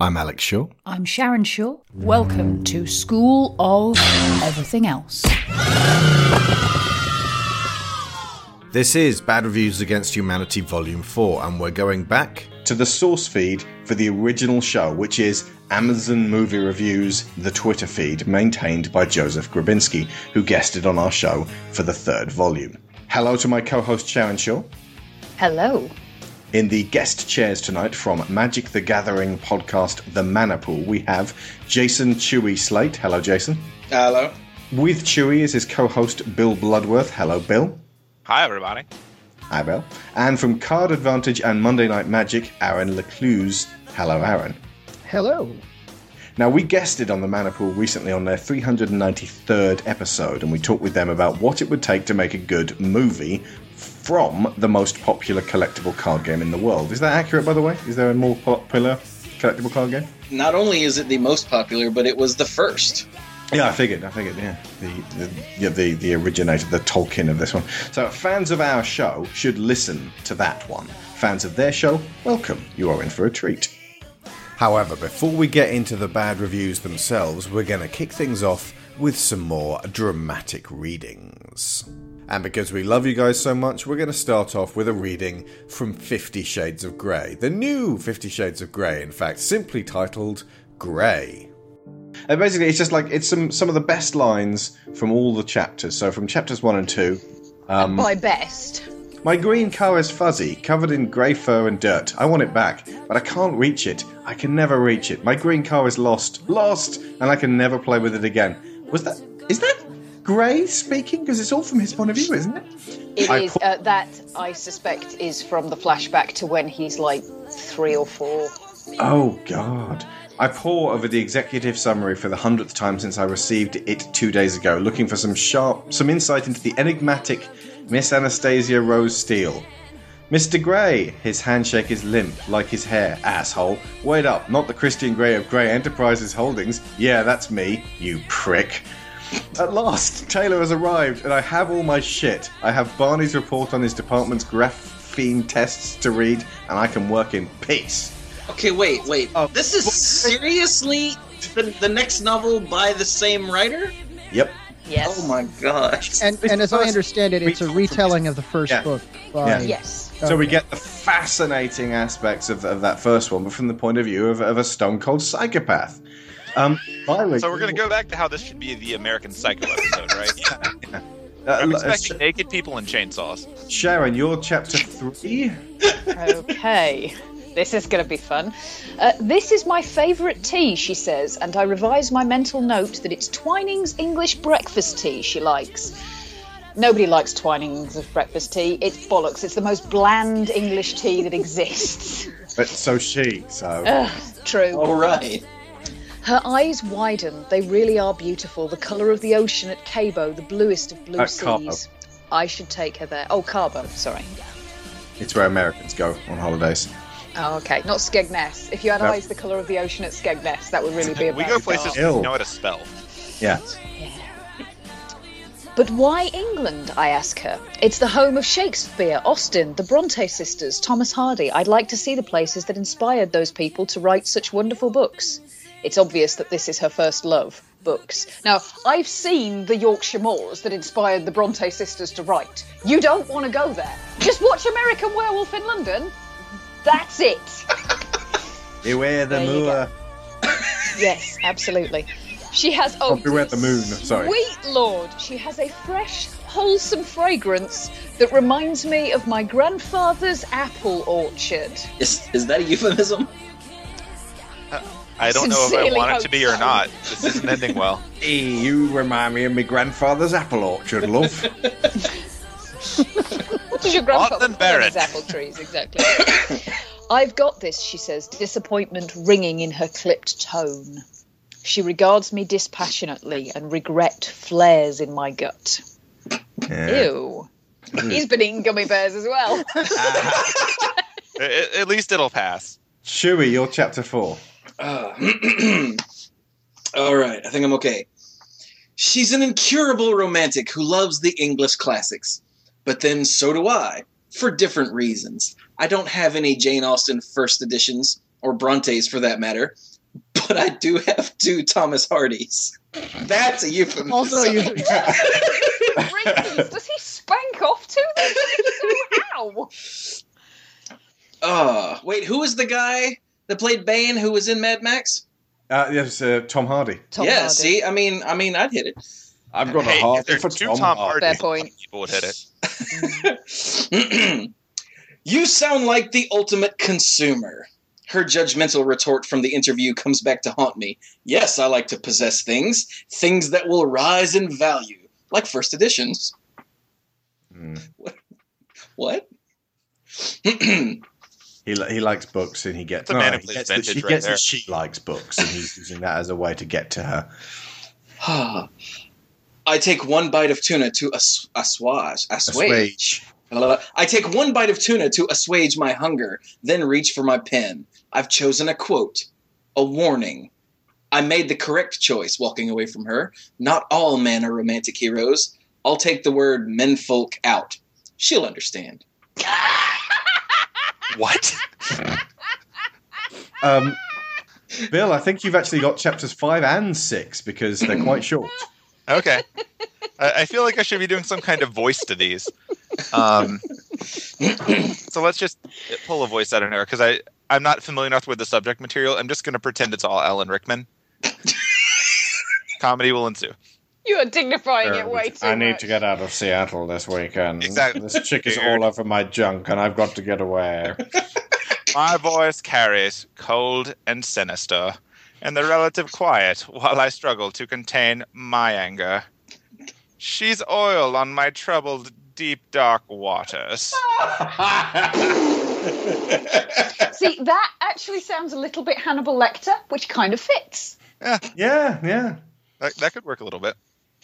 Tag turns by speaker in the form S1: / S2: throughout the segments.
S1: I'm Alex Shaw.
S2: I'm Sharon Shaw. Welcome to School of Everything Else.
S1: This is Bad Reviews Against Humanity Volume 4, and we're going back
S3: to the source feed for the original show, which is Amazon Movie Reviews, the Twitter feed maintained by Joseph Grabinski, who guested on our show for the third volume. Hello to my co host Sharon Shaw.
S2: Hello.
S3: In the guest chairs tonight from Magic the Gathering podcast The Mana Pool, we have Jason Chewie Slate. Hello, Jason.
S4: Hello.
S3: With Chewie is his co host Bill Bloodworth. Hello, Bill.
S5: Hi, everybody.
S3: Hi, Bill. And from Card Advantage and Monday Night Magic, Aaron LaCluyze. Hello, Aaron.
S6: Hello.
S3: Now, we guested on the Mana Pool recently on their 393rd episode, and we talked with them about what it would take to make a good movie from the most popular collectible card game in the world. Is that accurate, by the way? Is there a more popular collectible card game?
S4: Not only is it the most popular, but it was the first.
S3: Yeah, I figured. I figured. Yeah, the the, yeah, the the originator, the Tolkien of this one. So, fans of our show should listen to that one. Fans of their show, welcome. You are in for a treat.
S1: However, before we get into the bad reviews themselves, we're going to kick things off with some more dramatic readings. And because we love you guys so much, we're going to start off with a reading from Fifty Shades of Grey. The new Fifty Shades of Grey, in fact, simply titled Grey.
S3: And basically, it's just like it's some some of the best lines from all the chapters. So from chapters one and two. Um,
S2: By best.
S3: My green car is fuzzy, covered in grey fur and dirt. I want it back, but I can't reach it. I can never reach it. My green car is lost, lost, and I can never play with it again. Was that? Is that Grey speaking? Because it's all from his point of view, isn't it?
S7: It
S3: I
S7: is
S3: put-
S7: uh, that I suspect is from the flashback to when he's like three or four.
S3: Oh God. I pore over the executive summary for the hundredth time since I received it two days ago, looking for some sharp, some insight into the enigmatic Miss Anastasia Rose Steele. Mr. Grey, his handshake is limp, like his hair, asshole. Wait up, not the Christian Grey of Grey Enterprises Holdings. Yeah, that's me, you prick. At last, Taylor has arrived, and I have all my shit. I have Barney's report on his department's graphene tests to read, and I can work in peace.
S4: Okay, wait, wait.
S3: Oh,
S4: this is seriously the, the next novel by the same writer?
S3: Yep.
S7: Yes.
S4: Oh my gosh.
S6: And, and as I understand it, it's a retelling of the first
S3: Yeah.
S6: book. By,
S3: Yeah.
S7: Yes.
S3: So we get the fascinating aspects of, of that first one, but from the point of view of, of a stone cold psychopath. Um, finally,
S5: So we're going to go back to how this should be the American Psycho episode, right?
S3: uh,
S5: I'm
S3: uh,
S5: expecting
S3: Sh-
S5: naked people and chainsaws.
S3: Sharon, you're chapter three.
S7: Okay. This is going to be fun. Uh, this is my favourite tea, she says, and I revise my mental note that it's Twining's English breakfast tea she likes. Nobody likes Twining's of breakfast tea. It's bollocks. It's the most bland English tea that exists.
S3: But so she. So
S7: Ugh, true.
S4: All right.
S7: Her eyes widen. They really are beautiful. The colour of the ocean at Cabo, the bluest of blue
S3: At Cabo.
S7: seas. I should take her there. Oh, Cabo, sorry.
S3: it's where Americans go on holidays.
S7: Oh, okay. Not Skegness. If you had
S3: No.
S7: eyes the colour of the ocean at Skegness, that would really be a
S5: We go places
S7: start.
S5: we
S3: Ill.
S5: know how to spell.
S3: Yeah.
S7: But why England? I ask her. It's the home of Shakespeare, Austen, the Bronte sisters, Thomas Hardy. I'd like to see the places that inspired those people to write such wonderful books. It's obvious that this is her first love books. Now, I've seen the Yorkshire Moors that inspired the Bronte sisters to write. You don't want to go there. Just watch American Werewolf in London. That's it.
S3: Beware the moor.
S7: Yes, absolutely. She has oh,
S3: beware the moon, sorry.
S7: Sweet lord, she has a fresh, wholesome fragrance that reminds me of my grandfather's apple orchard.
S4: Is, is that a euphemism?
S5: Uh, I don't know if I want it to be or not. This isn't ending well.
S3: Hey, you remind me of my grandfather's apple orchard, love.
S7: What does your grandfather
S5: London
S7: put his apple trees exactly? I've got this, she says, disappointment ringing in her clipped tone. She regards me dispassionately, and regret flares in my gut.
S3: Yeah.
S7: Ew. Hmm. He's been eating gummy bears as well.
S5: A- a- At least it'll pass.
S3: Chewie, you're chapter four.
S4: Uh, all right, I think I'm okay. She's an incurable romantic who loves the English classics. But then so do I, for different reasons. I don't have any Jane Austen first editions, or Brontes for that matter, but I do have two Thomas Hardys. That's a euphemism.
S6: Also, you,
S7: does he spank off to them? So how?
S4: Oh, wait, who is the guy that played Bane who was in Mad Max?
S3: Uh, yes, uh, Tom Hardy.
S7: Tom
S4: yeah,
S7: Hardy.
S4: see, I mean, I mean, I'd hit it.
S3: I've got
S5: Hey,
S3: a heart for
S5: two
S3: Tom,
S5: Tom
S3: Hardy.
S7: Fair point.
S5: people would hit it.
S4: you sound like the ultimate consumer. Her judgmental retort from the interview comes back to haunt me. Yes, I like to possess things, things that will rise in value, like first editions.
S3: Hmm.
S4: What?
S3: He, he likes books and he gets.
S5: It's a man who
S3: he
S5: plays
S3: gets that
S5: vintage
S3: she
S5: right
S3: gets
S5: there.
S3: that she likes books and he's using that as a way to get to her.
S4: I take one bite of tuna to assuage. Assuage.
S3: Assuage.
S4: I take one bite of tuna to assuage my hunger, then reach for my pen. I've chosen a quote, a warning. I made the correct choice walking away from her. Not all men are romantic heroes. I'll take the word menfolk out. She'll understand.
S5: What?
S3: Um, Bill, I think you've actually got chapters five and six because they're quite short.
S5: Okay. I, I feel like I should be doing some kind of voice to these. Um, so let's just pull a voice out of nowhere because I I'm not familiar enough with the subject material. I'm just going to pretend it's all Alan Rickman. Comedy will ensue.
S7: You are dignifying it way too
S3: I need
S7: much.
S3: to get out of Seattle this weekend.
S5: Exactly.
S3: This chick is all over my junk, and I've got to get away.
S5: My voice carries cold and sinister, and the relative quiet while I struggle to contain my anger. She's oil on my troubled, deep, dark waters.
S7: See, that actually sounds a little bit Hannibal Lecter, which kind of fits.
S3: Yeah, yeah, yeah.
S5: That, that could work a little bit.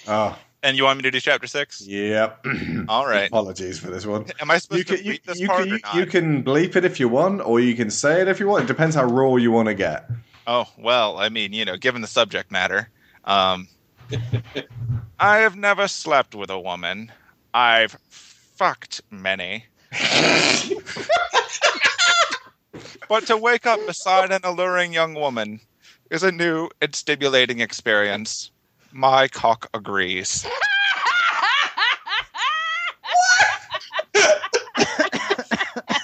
S3: Oh,
S5: And you want me to do chapter six?
S3: yep.
S5: All right.
S3: Apologies for this one.
S5: Am I supposed
S3: You can,
S5: to
S3: you,
S5: read this
S3: you
S5: part
S3: can,
S5: or not?
S3: you can bleep it if you want, or you can say it if you want. It depends how raw you want to get.
S5: Oh well, I mean, you know, given the subject matter, um, I have never slept with a woman. I've fucked many. but to wake up beside an alluring young woman is a new and stimulating experience. My cock agrees.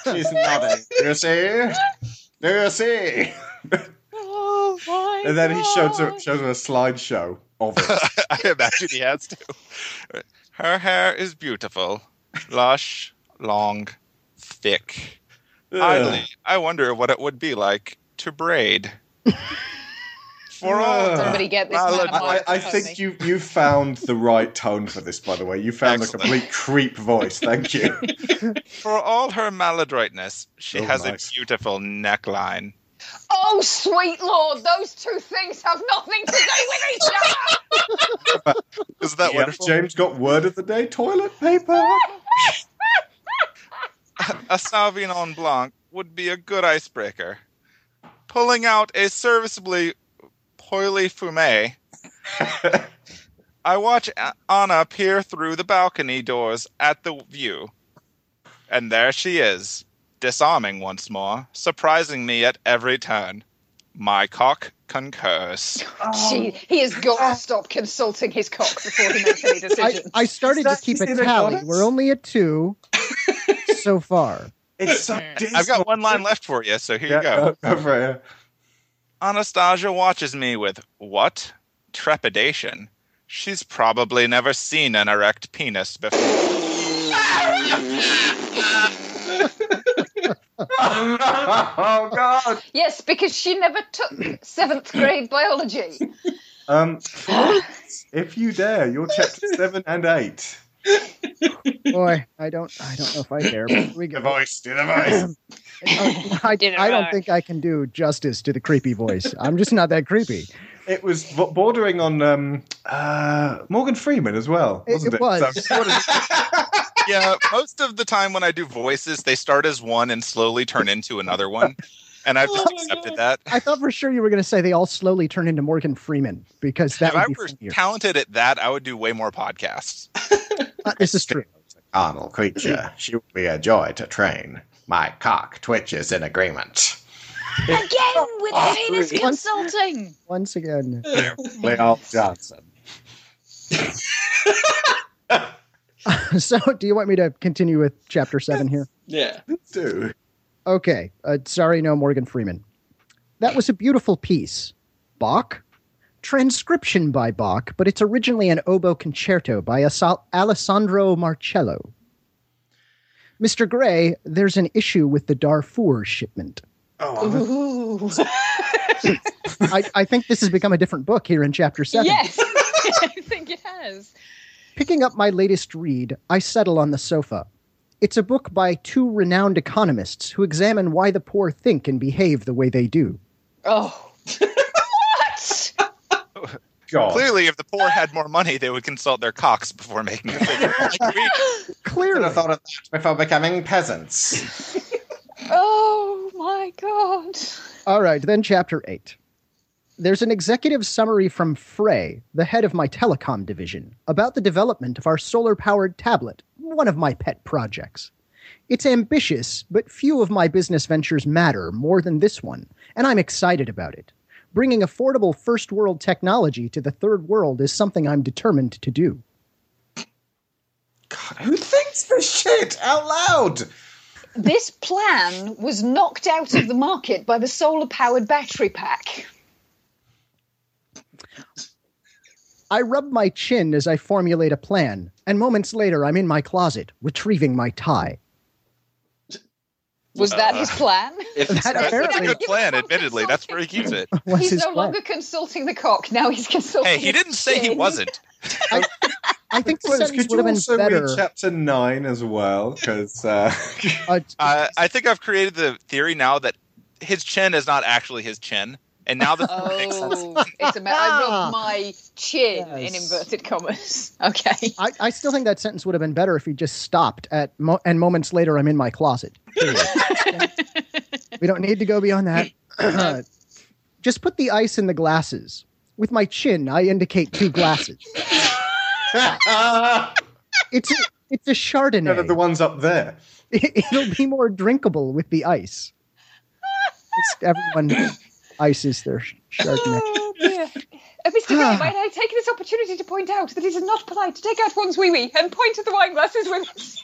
S3: She's nodding. Do you see? Do you see?
S7: Oh my
S3: And then he shows her, shows her a slideshow of it.
S5: I imagine he has to. Her hair is beautiful, lush, long, thick. Idly, I wonder what it would be like to braid. For all
S7: Somebody get this
S5: Well,
S7: man a
S3: I, I, I
S7: microphone.
S3: think you you found the right tone for this, by the way. You found
S5: Excellent.
S3: a complete creep voice. Thank you.
S5: for all her maladroitness, she
S3: Oh,
S5: has
S3: nice.
S5: a beautiful neckline.
S7: Oh, sweet lord, those two things have nothing to do with each other.
S5: Is that
S3: Yep,
S5: wonderful?
S3: James got word of the day: toilet paper.
S5: a Sauvignon Blanc would be a good icebreaker. Pulling out a serviceably Pouilly-Fumé, I watch Anna peer through the balcony doors at the view. And there she is, disarming once more, surprising me at every turn. My cock concurs. Oh.
S7: She, he has got to stop consulting his cock before he makes any decisions.
S6: I started to keep a tally. We're only at two so far.
S3: It's so
S5: I've got one line left for you, so here
S3: Yeah,
S5: you go.
S3: go, go for it.
S5: Anastasia watches me with what? Trepidation. She's probably never seen an erect penis before.
S3: oh God.
S7: yes, because she never took seventh grade biology.
S3: Um, if you dare, you're chapter seven and eight.
S6: Boy, I don't, I don't know if I dare. But here we
S3: The
S6: go.
S3: voice, do the voice.
S6: I,
S7: Did it
S6: I don't think I can do justice to the creepy voice. I'm just not that creepy.
S3: It was bordering on um, uh, Morgan Freeman as well,
S6: It-
S3: wasn't
S6: it
S3: it?
S6: was.
S3: So-
S5: yeah, most of the time when I do voices, they start as one and slowly turn into another one. And I've just accepted that.
S6: I thought for sure you were going to say they all slowly turn into Morgan Freeman because that
S5: if I
S6: would be
S5: were
S6: funnier.
S5: talented at that, I would do way more podcasts.
S6: Uh, this is true.
S3: Carnal creature, she will be a joy to train. My cock twitches in agreement.
S7: Again with
S4: Oh,
S7: penis
S4: three.
S7: consulting.
S6: Once again.
S3: Leo Johnson.
S6: so, do you want me to continue with chapter seven here?
S4: Yeah.
S3: Do.
S6: Okay. Uh, sorry, no Morgan Freeman. That was a beautiful piece. Bach? Transcription by Bach, but it's originally an oboe concerto by Asal- Alessandro Marcello. Mr. Grey, there's an issue with the Darfur shipment.
S3: Oh,
S7: Ooh.
S6: I, I think this has become a different book here in chapter seven.
S7: yes, I think it has.
S6: Picking up my latest read, I settle on the sofa. It's a book by two renowned economists who examine why the poor think and behave the way they do.
S7: Oh. what?
S3: God.
S5: Clearly, if the poor had more money, they would consult their cocks before making a decision. Like we-
S6: Clearly,
S3: have thought of that before becoming peasants.
S7: Oh my god.
S6: All right, then chapter 8. There's an executive summary from Frey, the head of my telecom division, about the development of our solar powered tablet, one of my pet projects. It's ambitious, but few of my business ventures matter more than this one, and I'm excited about it. Bringing affordable first world technology to the third world is something I'm determined to do.
S3: God, who thinks this shit out loud?
S7: This plan was knocked out of the market by the solar powered battery pack.
S6: I rub my chin as I formulate a plan, and moments later I'm in my closet, retrieving my tie.
S7: Was that his plan?
S4: If it's
S6: That
S5: That's a good plan, admittedly. That's where he keeps it.
S6: What's
S7: He's no
S6: plan?
S7: longer consulting the cock. Now he's consulting.
S5: Hey, he didn't say he wasn't.
S6: I think the
S3: Could
S6: sentence would
S3: you
S6: have been
S3: also
S6: better.
S3: read chapter nine as well? Because uh,
S6: Uh,
S5: Uh, I think I've created the theory now that his chin is not actually his chin, and now this makes sense.
S7: Oh, oh. it's a ma- I rubbed my chin in inverted commas. Okay.
S6: I, I still think that sentence would have been better if he just stopped at mo- and moments later I'm in my closet. We don't need to go beyond that. just put the ice in the glasses. With my chin, I indicate two glasses. It's a, it's a
S3: none of the ones up there.
S6: It'll be more drinkable with the ice. Just everyone ices their Chardonnay.
S7: Oh, dear. Uh, Mr. Grey, might I take this opportunity to point out that it is not polite to take out one's wee wee and point at the wine glasses with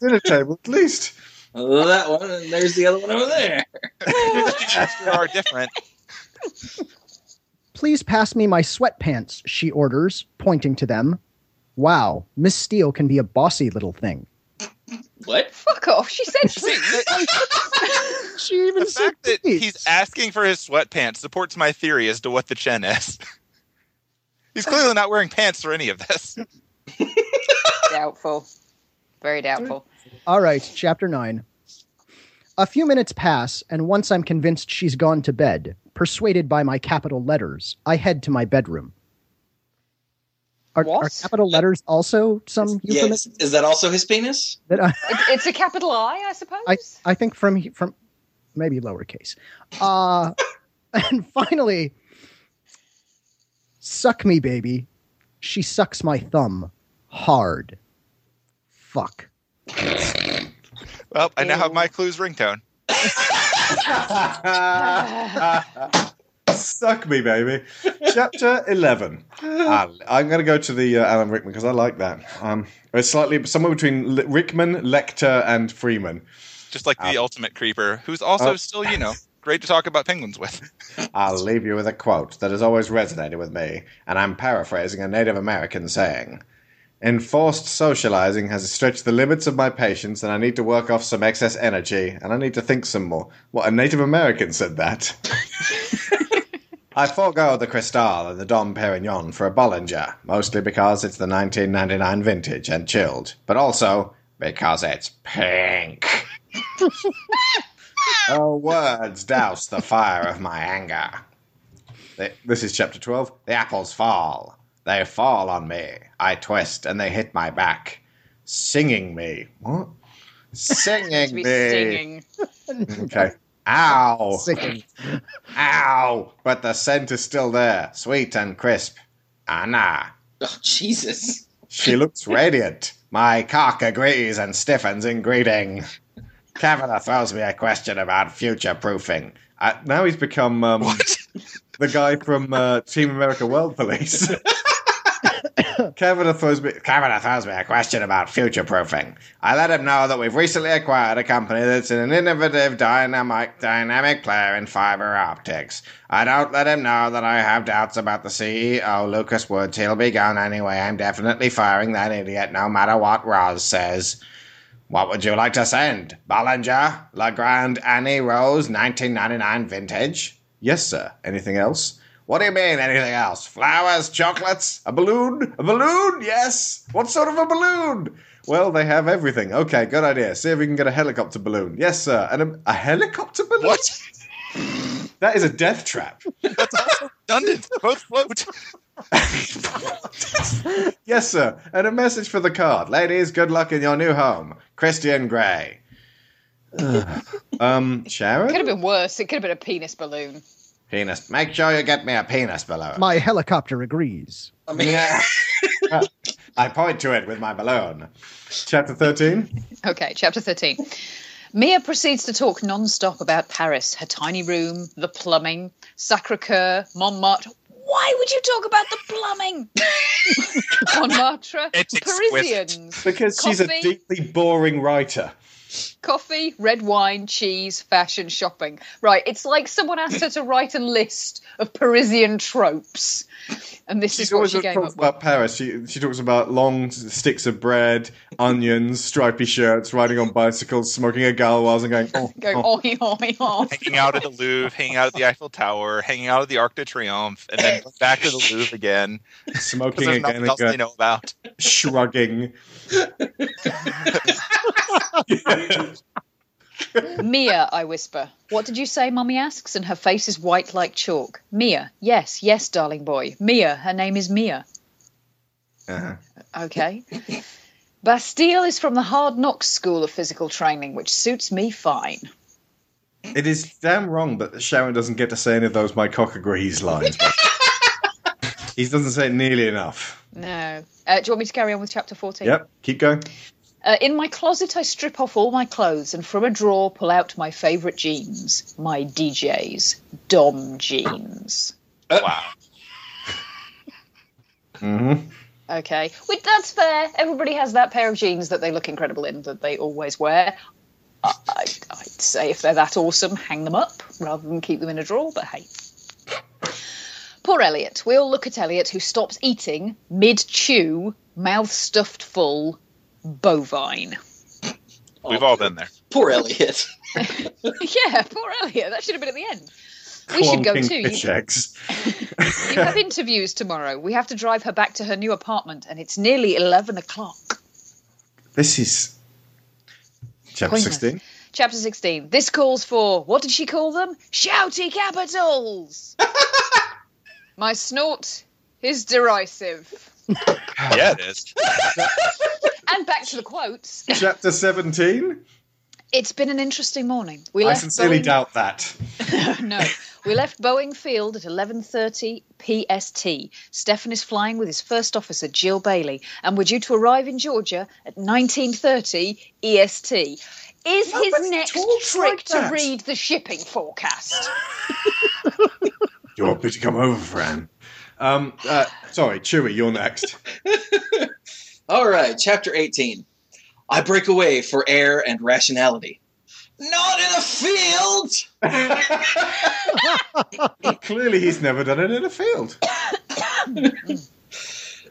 S3: Dinner table, at least.
S4: that one, and there's the other one over there.
S5: They are different.
S6: Please pass me my sweatpants, she orders, pointing to them. Wow, Miss Steele can be a bossy little thing.
S4: What?
S7: Fuck off. She said
S5: See,
S7: please.
S6: She even
S5: the
S6: said
S5: fact that
S6: please.
S5: he's asking for his sweatpants supports my theory as to what the chin is. He's clearly not wearing pants for any of this.
S7: doubtful. Very doubtful.
S6: All right, chapter 9. A few minutes pass, and once I'm convinced she's gone to bed, persuaded by my capital letters, I head to my bedroom. Are, are capital letters also some
S4: Yes.
S6: euphemism?
S4: Is that also his penis?
S6: That I,
S7: It, it's a capital I, I suppose.
S6: I, I think from from maybe lowercase. Uh, and finally, suck me, baby. She sucks my thumb hard. Fuck.
S5: Well, I now have my clues ringtone.
S3: Suck me, baby. Chapter 11. Ah, I'm going to go to the uh, Alan Rickman because I like that. Um, it's slightly somewhere between L- Rickman, Lecter, and Freeman.
S5: Just like the ultimate creeper, who's also
S3: Oh.
S5: still, you know, great to talk about penguins with.
S3: I'll leave you with a quote that has always resonated with me, and I'm paraphrasing a Native American saying. Enforced socializing has stretched the limits of my patience, and I need to work off some excess energy, and I need to think some more. What, a Native American said that? I forego the Cristal and the Dom Perignon for a Bollinger, mostly because it's the 1999 vintage and chilled, but also because it's pink. oh, words douse the fire of my anger. They, this is chapter 12. The apples fall. They fall on me. I twist and they hit my back. Singing me. What? Singing me.
S7: singing.
S3: Okay. Ow.
S6: Sickening.
S3: Ow. But the scent is still there, sweet and crisp. Anna.
S4: Oh, Jesus.
S3: She looks radiant. My cock agrees and stiffens in greeting. Kavanagh throws me a question about future proofing. Uh, now he's become um, the guy from uh, Team America World Police. Kavanagh throws me. Kavanagh throws me a question about future proofing. I let him know that we've recently acquired a company that's an innovative dynamic dynamic player in fiber optics. I don't let him know that I have doubts about the CEO, Lucas Woods. He'll be gone anyway. I'm definitely firing that idiot, no matter what Roz says. What would you like to send? Bollinger, La Grande Année Rosé, 1999 vintage?
S1: Yes, sir. Anything else?
S3: What do you mean, anything else? Flowers, chocolates, a balloon? A balloon? Yes. What sort of a balloon?
S1: Well, they have everything. Okay, good idea. See if we can get a helicopter balloon. Yes, sir. And a, a helicopter balloon?
S5: What?
S1: That is a death trap.
S5: That's also redundant. Both float.
S1: yes, sir. And a message for the card. Ladies, good luck in your new home. Christian Grey. um, Sharon?
S7: It Could have been worse. It could have been a penis balloon.
S3: Penis. Make sure you get me a penis balloon.
S6: My helicopter agrees.
S4: I mean,
S3: Yeah. I point to it with my balloon.
S1: Chapter 13?
S7: Okay, chapter 13. Mia proceeds to talk non-stop about Paris, her tiny room, the plumbing, Sacre-Cœur, Montmartre. Why would you talk about the plumbing? Montmartre,
S5: It's exquisite.
S7: Parisians,
S1: Because she's a deeply boring writer.
S7: Coffee, red wine, cheese, fashion, shopping. Right, it's like someone asked her to write a list of Parisian tropes, and this
S1: She's
S7: is what she came
S1: talks
S7: up with.
S1: about Paris. She she talks about long sticks of bread, onions, stripy shirts, riding on bicycles, smoking a gauloise, and going. Oh,
S7: Going
S1: oh.
S7: oi oi oi.
S5: hanging out at the Louvre, hanging out at the Eiffel Tower, hanging out at the Arc de Triomphe, and then back to the Louvre again
S1: smoking again,
S5: nothing
S1: and
S5: else they know about.
S1: shrugging.
S7: Mia, I whisper. What did you say? Mummy asks, and her face is white like chalk. Mia. Yes, yes, darling boy. Mia. Her name is Mia.
S1: Uh-huh.
S7: Okay. Bastille is from the Hard Knocks School of Physical Training, which suits me fine.
S1: It is damn wrong that Sharon doesn't get to say any of those my cock agrees lines. he doesn't say it nearly enough.
S7: No. Uh, do you want me to carry on with chapter 14?
S1: Yep, keep going.
S7: Uh, in my closet, I strip off all my clothes and from a drawer pull out my favourite jeans, my DJs, Dom jeans.
S5: Wow.
S1: Mm-hmm.
S7: Okay, which that's fair. Everybody has that pair of jeans that they look incredible in that they always wear. I, I, I'd say if they're that awesome, hang them up rather than keep them in a drawer. But hey, poor Elliot. We all look at Elliot, who stops eating mid chew, mouth stuffed full, bovine.
S5: We've all been there.
S4: poor Elliot.
S7: yeah, poor Elliot. That should have been at the end. We should go too. You,
S1: eggs.
S7: you have interviews tomorrow. We have to drive her back to her new apartment, and it's nearly eleven o'clock.
S1: This is chapter
S7: Pointless.
S1: 16.
S7: Chapter 16. This calls for, what did she call them? Shouty capitals! My snort is derisive.
S5: Yeah, it is.
S7: And back to the quotes.
S1: Chapter 17?
S7: It's been an interesting morning. We
S1: I sincerely
S7: Boeing-
S1: doubt that.
S7: no. We left Boeing Field at 11:30 PST. Stefan is flying with his first officer, Jill Bailey, and we're due to arrive in Georgia at 19:30 EST. Is his next trick
S1: like
S7: to read the shipping forecast?
S1: You want me to come over, Fran? Um, uh, sorry, Chewie, you're next.
S4: All right, chapter 18. I break away for air and rationality. Not in a field!
S1: Clearly, he's never done it in a field.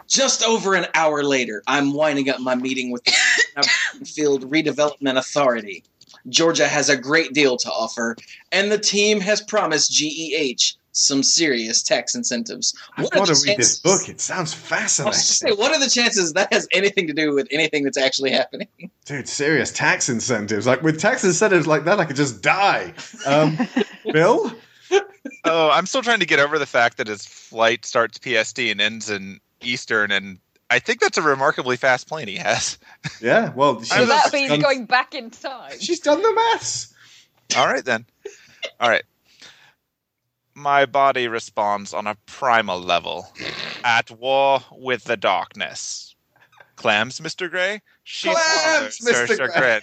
S4: Just over an hour later, I'm winding up my meeting with the Field Redevelopment Authority. Georgia has a great deal to offer, and the team has promised GEH some serious tax incentives.
S1: I've
S4: What are
S1: got to
S4: the
S1: read this book. It sounds
S4: I was gonna say,
S1: fascinating.
S4: what are the chances that has anything to do with anything that's actually happening?
S1: Dude, serious tax incentives. Like, with tax incentives like that, I could just die. Um, Bill?
S5: Oh, I'm still trying to get over the fact that his flight starts PST and ends in Eastern, and I think that's a remarkably fast plane he has.
S1: Yeah, well, she's,
S7: So that means
S1: done,
S7: going back in time.
S1: she's done the maths.
S5: All right then. All right. My body responds on a primal level, at war with the darkness. Clams, Mr. Grey. She
S3: Clams,
S5: swallows her
S3: Mr. Grey.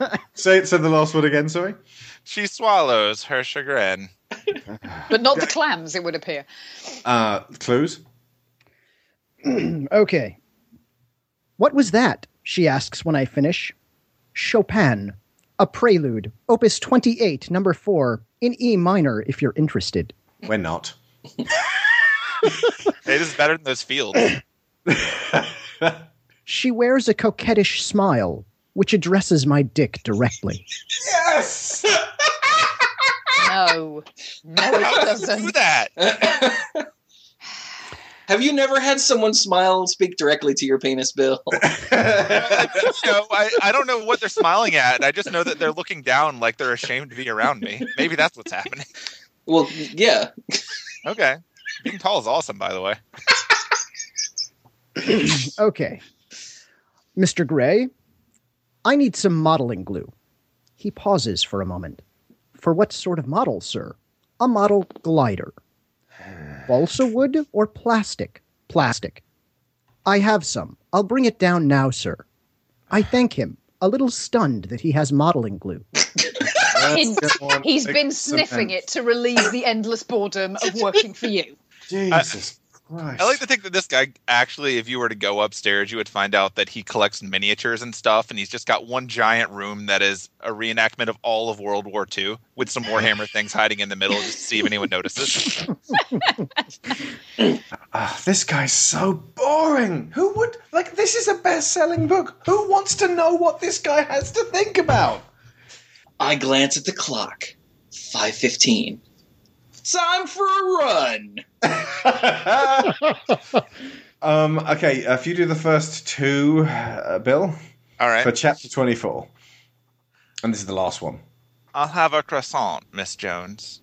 S5: chagrin.
S3: Say say the last word again. Sorry.
S5: She swallows her chagrin.
S7: But not the clams, it would appear.
S3: Uh, clues.
S6: Okay. What was that? She asks when I finish. Chopin, a prelude, opus 28, number 4, in E minor, if you're interested.
S3: We're not.
S5: It is better than those fields.
S6: She wears a coquettish smile, which addresses my dick directly.
S3: Yes.
S7: No. No, it
S5: How do
S7: doesn't.
S5: that?
S4: Have you never had someone smile speak directly to your penis, Bill?
S5: you know, I, I don't know what they're smiling at. I just know that they're looking down like they're ashamed to be around me. Maybe that's what's happening.
S4: well, yeah.
S5: Okay. Being tall is awesome, by the way.
S6: Okay. Mr. Grey, I need some modeling glue. He pauses for a moment. For what sort of model, sir? A model glider. Balsa wood or plastic? Plastic. I have some. I'll bring it down now, sir. I thank him, a little stunned that he has modeling glue.
S7: Hint, he's been sniffing it to relieve the endless boredom of working for you.
S3: Jesus Christ.
S5: I like to think that this guy actually, if you were to go upstairs, you would find out that he collects miniatures and stuff, and he's just got one giant room that is a reenactment of all of World War II with some Warhammer things hiding in the middle just to see if anyone notices.
S3: Ah, this guy's so boring. Who would like? This is a best-selling book. Who wants to know what this guy has to think about?
S4: I glance at the clock. 5.15. Time for a run!
S3: um. Okay. If you do the first two, uh, Bill,
S5: All right.
S3: for chapter twenty-four, and this is the last one.
S5: I'll have a croissant, Miss Jones.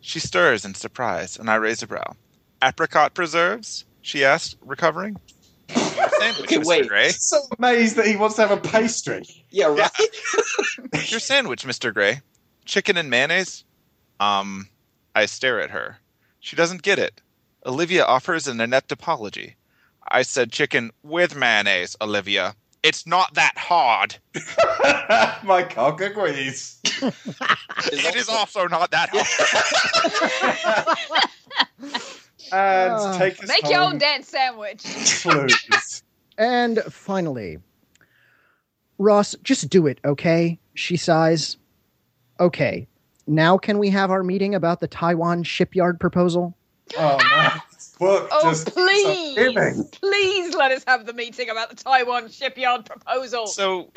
S5: She stirs in surprise, and I raise a brow. Apricot preserves? She asked, recovering. Sandwich,
S4: Okay,
S5: Mr. Grey.
S3: So amazed that he wants to have a pastry.
S4: Yeah, right?
S5: Your sandwich, Mr. Grey. Chicken and mayonnaise? Um, I stare at her. She doesn't get it. Olivia offers an inept apology. I said chicken with mayonnaise, Olivia. It's not that hard.
S3: My cock agrees.
S5: It is also not that hard.
S3: And
S6: Ah.
S3: take us
S7: Make your own
S3: home,
S7: dance sandwich.
S3: please.
S6: And finally, Roz, just do it, okay? She sighs. Okay, now can we have our meeting about the Taiwan shipyard proposal?
S3: Oh man, this book
S7: Oh,
S3: just
S7: please. Please let us have the meeting about the Taiwan shipyard proposal.
S5: So,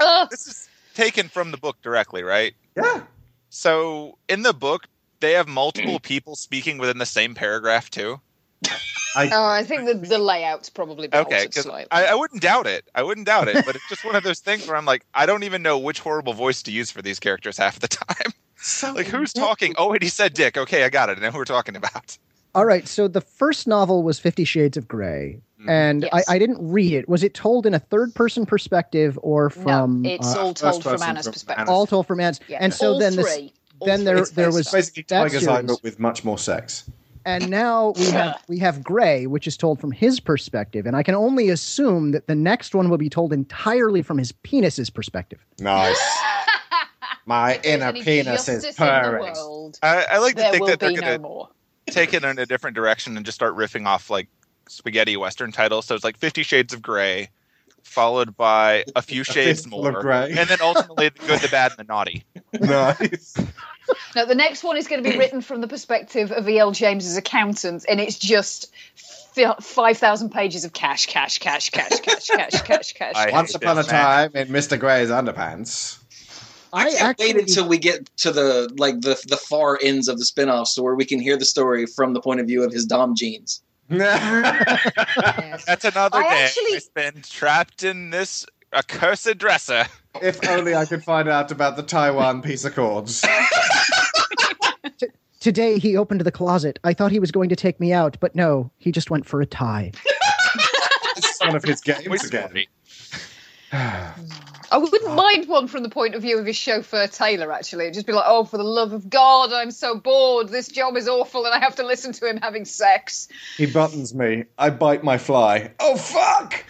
S7: Ugh.
S5: this is taken from the book directly, right?
S3: Yeah.
S5: So, in the book, they have multiple people speaking within the same paragraph, too.
S7: Oh, I think the, the layout's probably been
S5: Okay, because
S7: slightly.
S5: I, I wouldn't doubt it. I wouldn't doubt it, but it's just one of those things where I'm like, I don't even know which horrible voice to use for these characters half the time.
S3: So
S5: like, who's talking? Oh, wait, he said Dick. Okay, I got it. I know who we're talking about.
S6: All right, so the first novel was Fifty Shades of Grey,
S5: Mhm.
S6: and
S7: Yes.
S6: I, I didn't read it. Was it told in a third person perspective or from
S7: no, it's
S6: uh,
S7: all told from Anna's
S3: from
S7: perspective.
S3: Anna's-
S6: all told from Anna's.
S7: Yeah,
S6: and so
S7: all
S6: then this.
S7: All
S6: then
S7: three
S6: there
S7: is
S6: there
S7: based
S6: was
S3: Basically, Tiger's Eye, but with much more sex.
S6: and now we have we have Grey, which is told from his perspective, and I can only assume that the next one will be told entirely from his penis's perspective.
S3: Nice. My inner penis is
S7: justice in
S3: purring.
S5: I, I like to
S7: there
S5: think that they're going to
S7: no
S5: take it in a different direction and just start riffing off like spaghetti western titles. So it's like Fifty Shades of Grey, followed by A Few Shades
S3: Fistful
S5: More,
S3: Grey.
S5: and then ultimately the good, the bad, and the naughty.
S3: nice.
S7: No, the next one is going to be written from the perspective of E.L. James's accountant, and it's just 5,000 pages of cash, cash, cash, cash, cash, cash, cash, cash.
S5: I-
S3: Once upon a time in Mr. Grey's underpants.
S4: I
S6: I
S4: can't
S6: actually-
S4: wait until we get to the like the the far ends of the spin-off so where we can hear the story from the point of view of his Dom jeans.
S7: Yes.
S5: That's another
S7: I
S5: day
S7: actually-
S5: I been trapped in this accursed dresser.
S3: if only I could find out about the Taiwan piece of cords.
S6: Today he opened the closet. I thought he was going to take me out, but no, he just went for a tie.
S3: It's one of his
S5: Toy
S3: games again.
S5: Story.
S7: I wouldn't mind one from the point of view of his chauffeur Taylor. Actually, It'd just be like, "Oh, for the love of God, I'm so bored. This job is awful, and I have to listen to him having sex."
S3: He buttons me. I bite my fly. Oh fuck!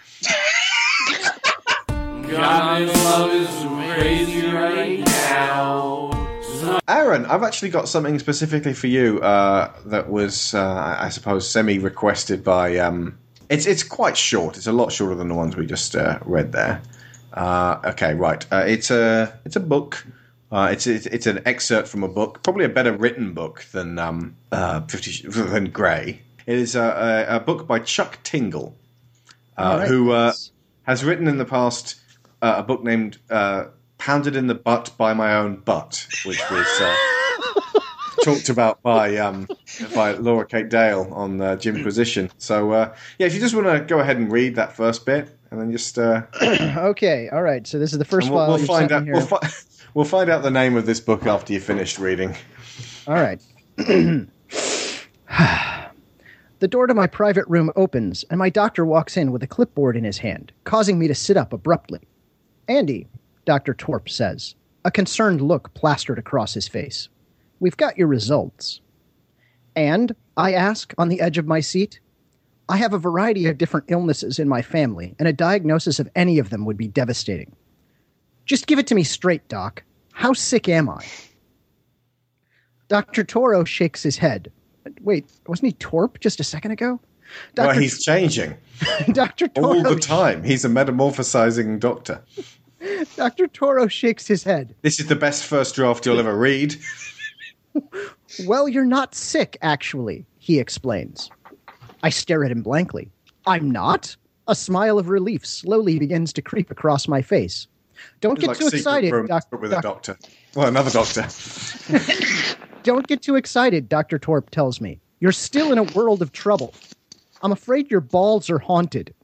S8: God, this love is crazy right now.
S3: Aaron, I've actually got something specifically for you uh, that was, uh, I suppose, semi-requested by. Um, it's it's quite short. It's a lot shorter than the ones we just uh, read there. Uh, okay, right. Uh, it's a it's a book. Uh, it's, it's it's an excerpt from a book, probably a better written book than um, uh, Fifty than Grey. It is a, a, a book by Chuck Tingle, uh,
S6: right.
S3: who uh, has written in the past uh, a book named uh, "Pounded in the Butt by My Own Butt," which was uh, talked about by um, by Laura Kate Dale on uh, Jimquisition. So uh, yeah, if you just want to go ahead and read that first bit, and then just uh,
S6: okay, all right. So this is the first
S3: and we'll,
S6: file
S3: we'll find out we'll, fi- we'll find out the name of this book after you finished reading.
S6: All right. the door to my private room opens, and my doctor walks in with a clipboard in his hand, causing me to sit up abruptly. Andy, Dr. Torp says, a concerned look plastered across his face. We've got your results. And, I ask, on the edge of my seat, I have a variety of different illnesses in my family, and a diagnosis of any of them would be devastating. Just give it to me straight, Doc. How sick am I? Dr. Toro shakes his head. Wait, wasn't he Torp just a second ago?
S3: Well, he's changing
S6: Dr. Toro.
S3: All the time. He's a metamorphosizing doctor.
S6: Dr. Toro shakes his head.
S3: This is the best first draft you'll ever read.
S6: Well, you're not sick, actually, he explains. I stare at him blankly. I'm not? A smile of relief slowly begins to creep across my face. Don't get
S3: like
S6: too excited,
S3: room
S6: doc-
S3: with
S6: doc-
S3: a doctor. Well, another doctor.
S6: Don't get too excited, Dr. Torp tells me. You're still in a world of trouble. I'm afraid your balls are haunted.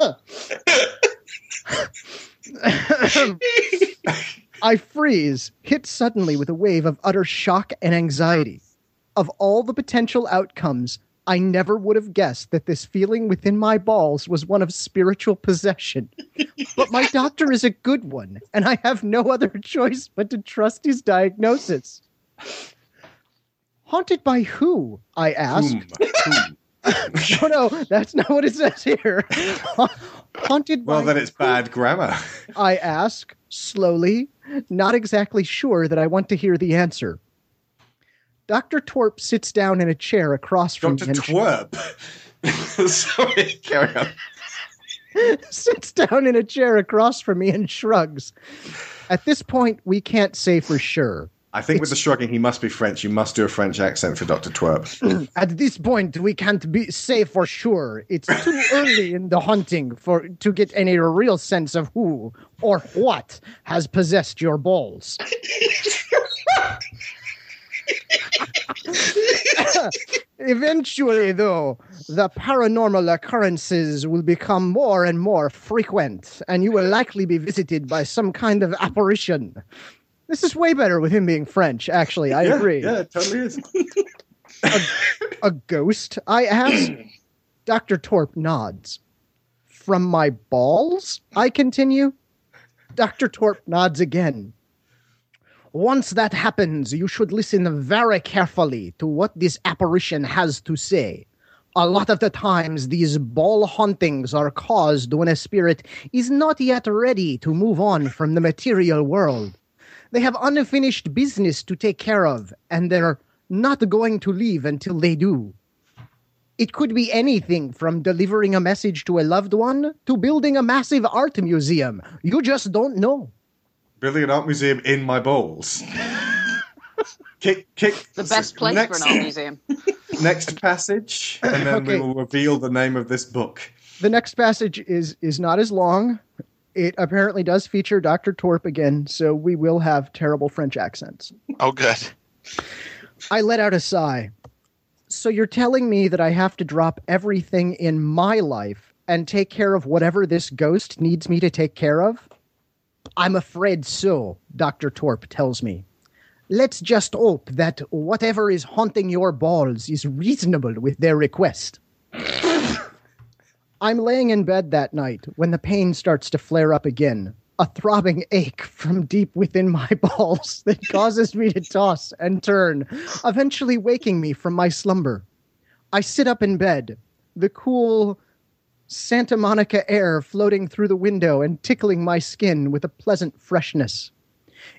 S6: I freeze, hit suddenly with a wave of utter shock and anxiety. Of all the potential outcomes, I never would have guessed that this feeling within my balls was one of spiritual possession. But my doctor is a good one, and I have no other choice but to trust his diagnosis. Haunted by who? I ask.
S3: Whom? Whom?
S6: No, oh, no, that's not what it says here. Haunted
S3: Well,
S6: by Well,
S3: then it's bad grammar.
S6: I ask, slowly, not exactly sure that I want to hear the answer. Dr. Torp sits down in a chair across from
S3: Dr. Twerp. Sorry, carry on.
S6: sits down in a chair across from me and shrugs. At this point, we can't say for sure.
S3: I think with the shrugging, he must be French. You must do a French accent for Dr. Twerp.
S6: At this point, we can't be say for sure. It's too early in the hunting for to get any real sense of who or what has possessed your balls. Eventually, though, the paranormal occurrences will become more and more frequent, and you will likely be visited by some kind of apparition. This is way better with him being French, actually. I
S3: yeah,
S6: agree.
S3: Yeah, it totally is.
S6: A ghost? I ask. Dr. Torp nods. From my balls? I continue. Dr. Torp nods again. Once that happens, you should listen very carefully to what this apparition has to say. A lot of the times, these ball hauntings are caused when a spirit is not yet ready to move on from the material world. They have unfinished business to take care of, and they're not going to leave until they do. It could be anything from delivering a message to a loved one to building a massive art museum. You just don't know.
S3: Building an art museum in my balls. kick, kick.
S7: The best place
S3: next,
S7: for an art museum.
S3: Next passage, and then we will reveal the name of this book.
S6: The next passage is is not as long. It apparently does feature Dr. Torp again, so we will have terrible French accents.
S5: Oh, good.
S6: I let out a sigh. So you're telling me that I have to drop everything in my life and take care of whatever this ghost needs me to take care of? I'm afraid so, Dr. Torp tells me. Let's just hope that whatever is haunting your balls is reasonable with their request. I'm laying in bed that night when the pain starts to flare up again. A throbbing ache from deep within my balls that causes me to toss and turn, eventually waking me from my slumber. I sit up in bed. The cool, Santa Monica air floating through the window and tickling my skin with a pleasant freshness.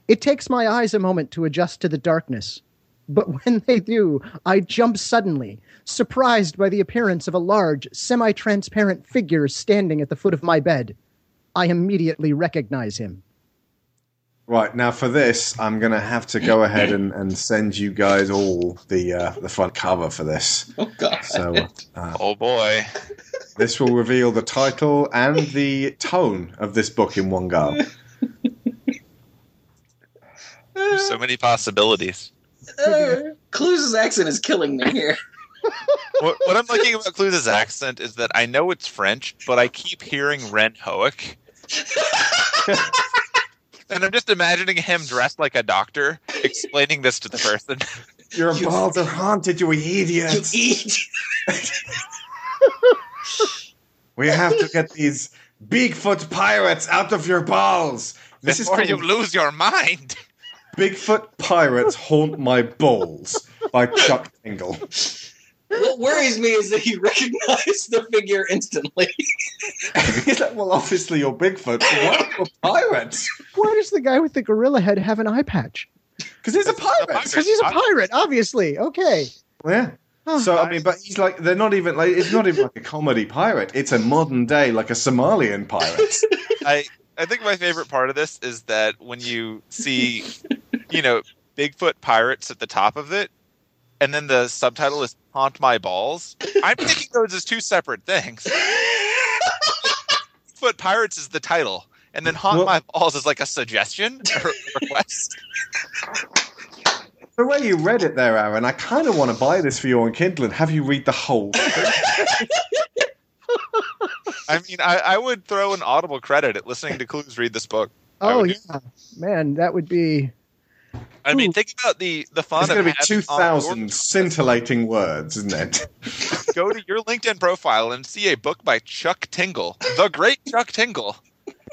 S6: It takes my eyes a moment to adjust to the darkness, but when they do, I jump suddenly, surprised by the appearance of a large, semi transparent figure standing at the foot of my bed. I immediately recognize him.
S3: Right now, for this, I'm going to have to go ahead and, and send you guys all the uh, the front cover for this.
S4: Oh God.
S3: So uh,
S5: Oh boy.
S3: this will reveal the title and the tone of this book in one go.
S5: There's so many possibilities.
S4: Uh, Clues' accent is killing me here.
S5: What, what I'm liking about Clues' accent is that I know it's French, but I keep hearing Ren Hoek. and I'm just imagining him dressed like a doctor explaining this to the person.
S3: Your balls are haunted, you
S4: You
S3: idiot!
S4: eat.
S3: We have to get these Bigfoot pirates out of your balls. This is
S5: Before you lose your mind.
S3: Bigfoot Pirates Haunt My Balls by Chuck Tingle.
S4: What worries me is that he recognize the figure instantly.
S3: He's like, well, obviously you're Bigfoot, but why are you a pirate?
S6: Why does the guy with the gorilla head have an eye patch?
S3: Because he's a pirate.
S6: Because he's a pirate, obviously. Okay.
S3: Yeah. So I mean, but he's like they're not even like it's not even like a comedy pirate. It's a modern day like a Somalian pirate.
S5: I I think my favorite part of this is that when you see, you know, Bigfoot pirates at the top of it, and then the subtitle is "Haunt My Balls." I'm thinking those as two separate things. Bigfoot pirates is the title, and then "Haunt
S3: Well-
S5: My Balls" is like a suggestion or request.
S3: the way you read it there, Aaron, I kind of want to buy this for you on Kindle and have you read the whole.
S5: I mean, I, I would throw an audible credit at listening to Clues read this book.
S6: Oh
S5: would-
S6: yeah, man, that would be.
S5: I mean, think about the the fun
S3: It's going to be
S5: having
S3: two
S5: on
S3: thousand
S5: your-
S3: scintillating words, isn't it?
S5: go to your LinkedIn profile and see a book by Chuck Tingle, the great Chuck Tingle,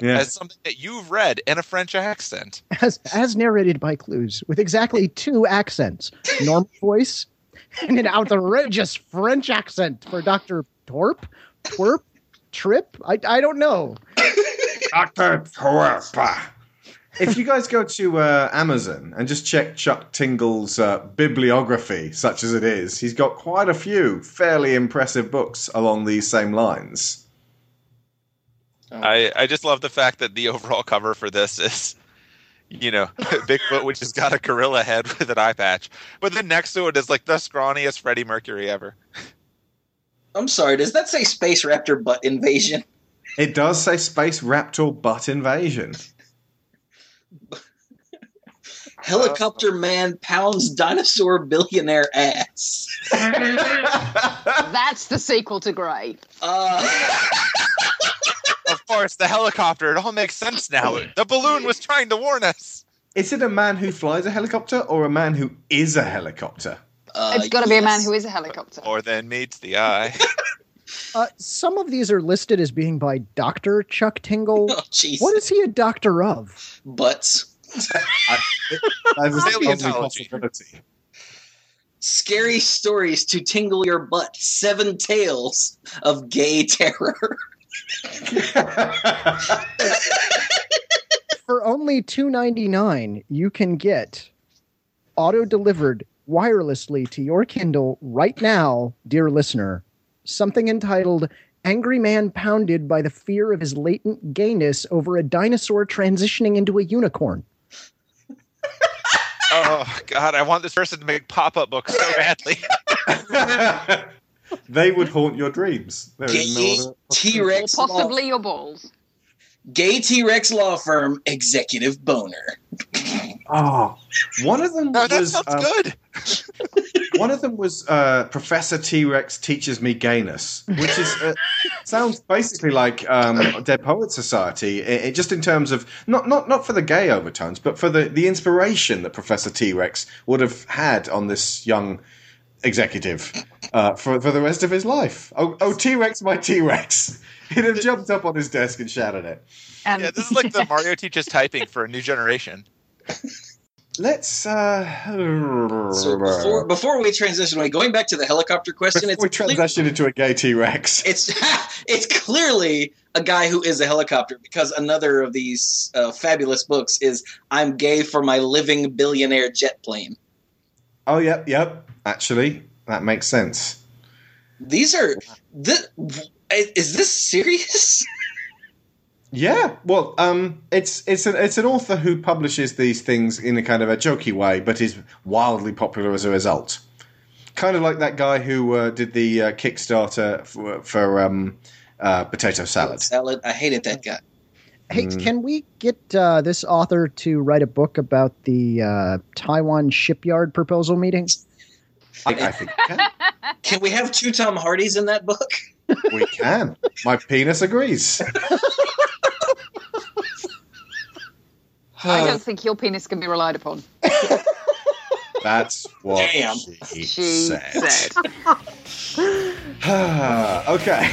S3: Yeah.
S5: as something that you've read in a French accent.
S6: as as narrated by Clues, with exactly two accents: normal voice and an outrageous French accent for Doctor Torp, Twerp, Trip. I I don't know.
S3: Doctor If you guys go to uh, Amazon and just check Chuck Tingle's uh, bibliography, such as it is, he's got quite a few fairly impressive books along these same lines.
S5: I, I just love the fact that the overall cover for this is, you know, Bigfoot, which has got a gorilla head with an eye patch. But then next to it is like the scrawniest Freddie Mercury ever.
S4: I'm sorry, does that say Space Raptor butt invasion?
S3: It does say Space Raptor Butt Invasion.
S4: Helicopter man pounds dinosaur billionaire ass.
S2: That's the sequel to Grey.
S4: Uh,
S5: Of course, the helicopter. It all makes sense now. The balloon was trying to warn us.
S3: Is it a man who flies a helicopter or a man who is a helicopter?
S4: uh,
S2: it's got to be a man
S4: yes.
S2: who is a helicopter.
S5: More than meets the eye.
S6: Uh, some of these are listed as being by Doctor Chuck Tingle.
S4: Oh.
S6: What is he a doctor of?
S4: Butts.
S3: That is a
S5: Paleontology.
S4: Scary stories to tingle your butt. Seven tales of gay terror.
S6: For only two ninety nine, you can get auto delivered wirelessly to your Kindle right now, dear listener. Something entitled "Angry Man Pounded by the Fear of His Latent Gayness Over a Dinosaur Transitioning into a Unicorn."
S5: Oh God, I want this person to make pop-up books so badly.
S3: they would haunt your dreams. There is
S4: Gay
S3: no
S4: T Rex.
S2: Possibly your balls.
S4: Gay T Rex law firm executive boner.
S3: Oh, one of them
S5: Oh, that
S3: was
S5: sounds
S3: um,
S5: good.
S3: one of them was uh, Professor T Rex teaches me gayness, which is uh, sounds basically like um, Dead Poet Society. It, it- just in terms of not not not for the gay overtones, but for the the inspiration that Professor T Rex would have had on this young executive uh, for for the rest of his life. Oh, oh T Rex, my T Rex! He'd have jumped up on his desk and shouted it.
S2: And
S5: Yeah, this is like the Mario teaches typing for a new generation.
S3: let's. Uh,
S4: So before before we transition away, going back to the helicopter question,
S3: before we
S4: it's clear-
S3: transition into a gay T Rex.
S4: it's it's clearly a guy who is a helicopter because another of these uh, fabulous books is "I'm gay for my living billionaire jet plane."
S3: Oh, yep, yep. Actually, that makes sense.
S4: These are this, is this serious?
S3: Yeah, well, um, it's it's an it's an author who publishes these things in a kind of a jokey way, but is wildly popular as a result. Kind of like that guy who uh, did the uh, Kickstarter for, for um, uh, potato salad.
S4: Salad. I hated that guy.
S6: Hey,
S3: Mm.
S6: can we get uh, this author to write a book about the uh, Taiwan shipyard proposal meeting?
S3: I, I think can.
S4: Can we have two Tom Hardys in that book?
S3: we can. My penis agrees.
S7: I don't think your penis can be relied upon.
S3: That's what
S4: Damn.
S3: she,
S7: She
S3: said.
S7: said.
S3: okay.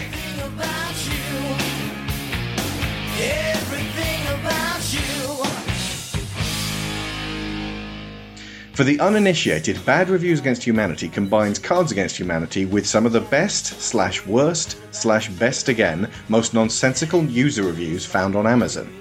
S3: For the uninitiated, Bad Reviews Against Humanity combines Cards Against Humanity with some of the best slash worst slash best again most nonsensical user reviews found on Amazon.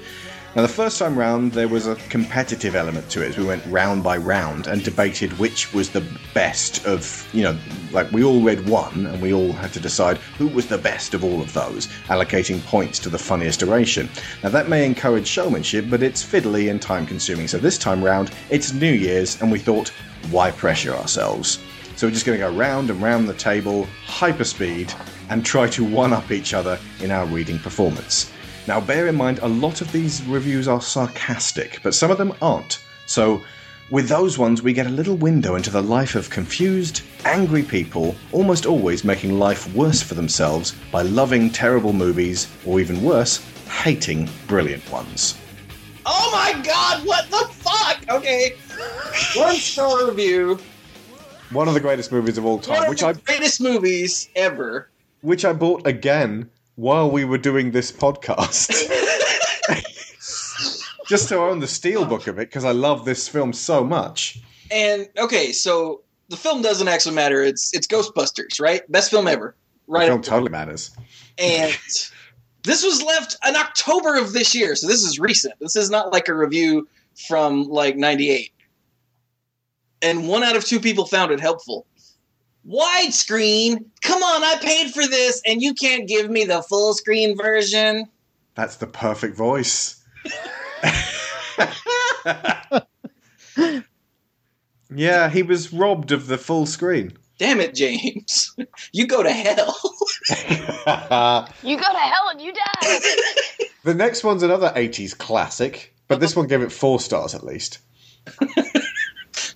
S3: Now, the first time round, there was a competitive element to it we went round by round and debated which was the best of, you know, like we all read one and we all had to decide who was the best of all of those, allocating points to the funniest oration. Now, that may encourage showmanship, but it's fiddly and time consuming. So, this time round, it's New Year's and we thought, why pressure ourselves? So, we're just going to go round and round the table, hyper speed, and try to one up each other in our reading performance. Now, bear in mind, a lot of these reviews are sarcastic, but some of them aren't. So, with those ones, we get a little window into the life of confused, angry people, almost always making life worse for themselves by loving terrible movies, or even worse, hating brilliant ones.
S4: Oh my god! What the fuck? Okay, one star review.
S3: One of the greatest movies of all time,
S4: One
S3: time,
S4: of
S3: which
S4: the
S3: I
S4: greatest movies ever.
S3: which I bought again while we were doing this podcast. Just to own the steelbook of it because I love this film so much.
S4: And okay, so the film doesn't actually matter. It's it's Ghostbusters, right? Best film ever,
S3: The
S4: right?
S3: film totally matters.
S4: And this was left in October of this year, so this is recent. This is not like a review from like '98. And one out of two people found it helpful. Widescreen? Come on, I paid for this, and you can't give me the full screen version.
S3: That's the perfect voice. yeah, he was robbed of the full screen.
S4: Damn it, James! you go to hell.
S7: You go to hell and you die.
S3: the next one's another 80s classic, but this one gave it four stars at least.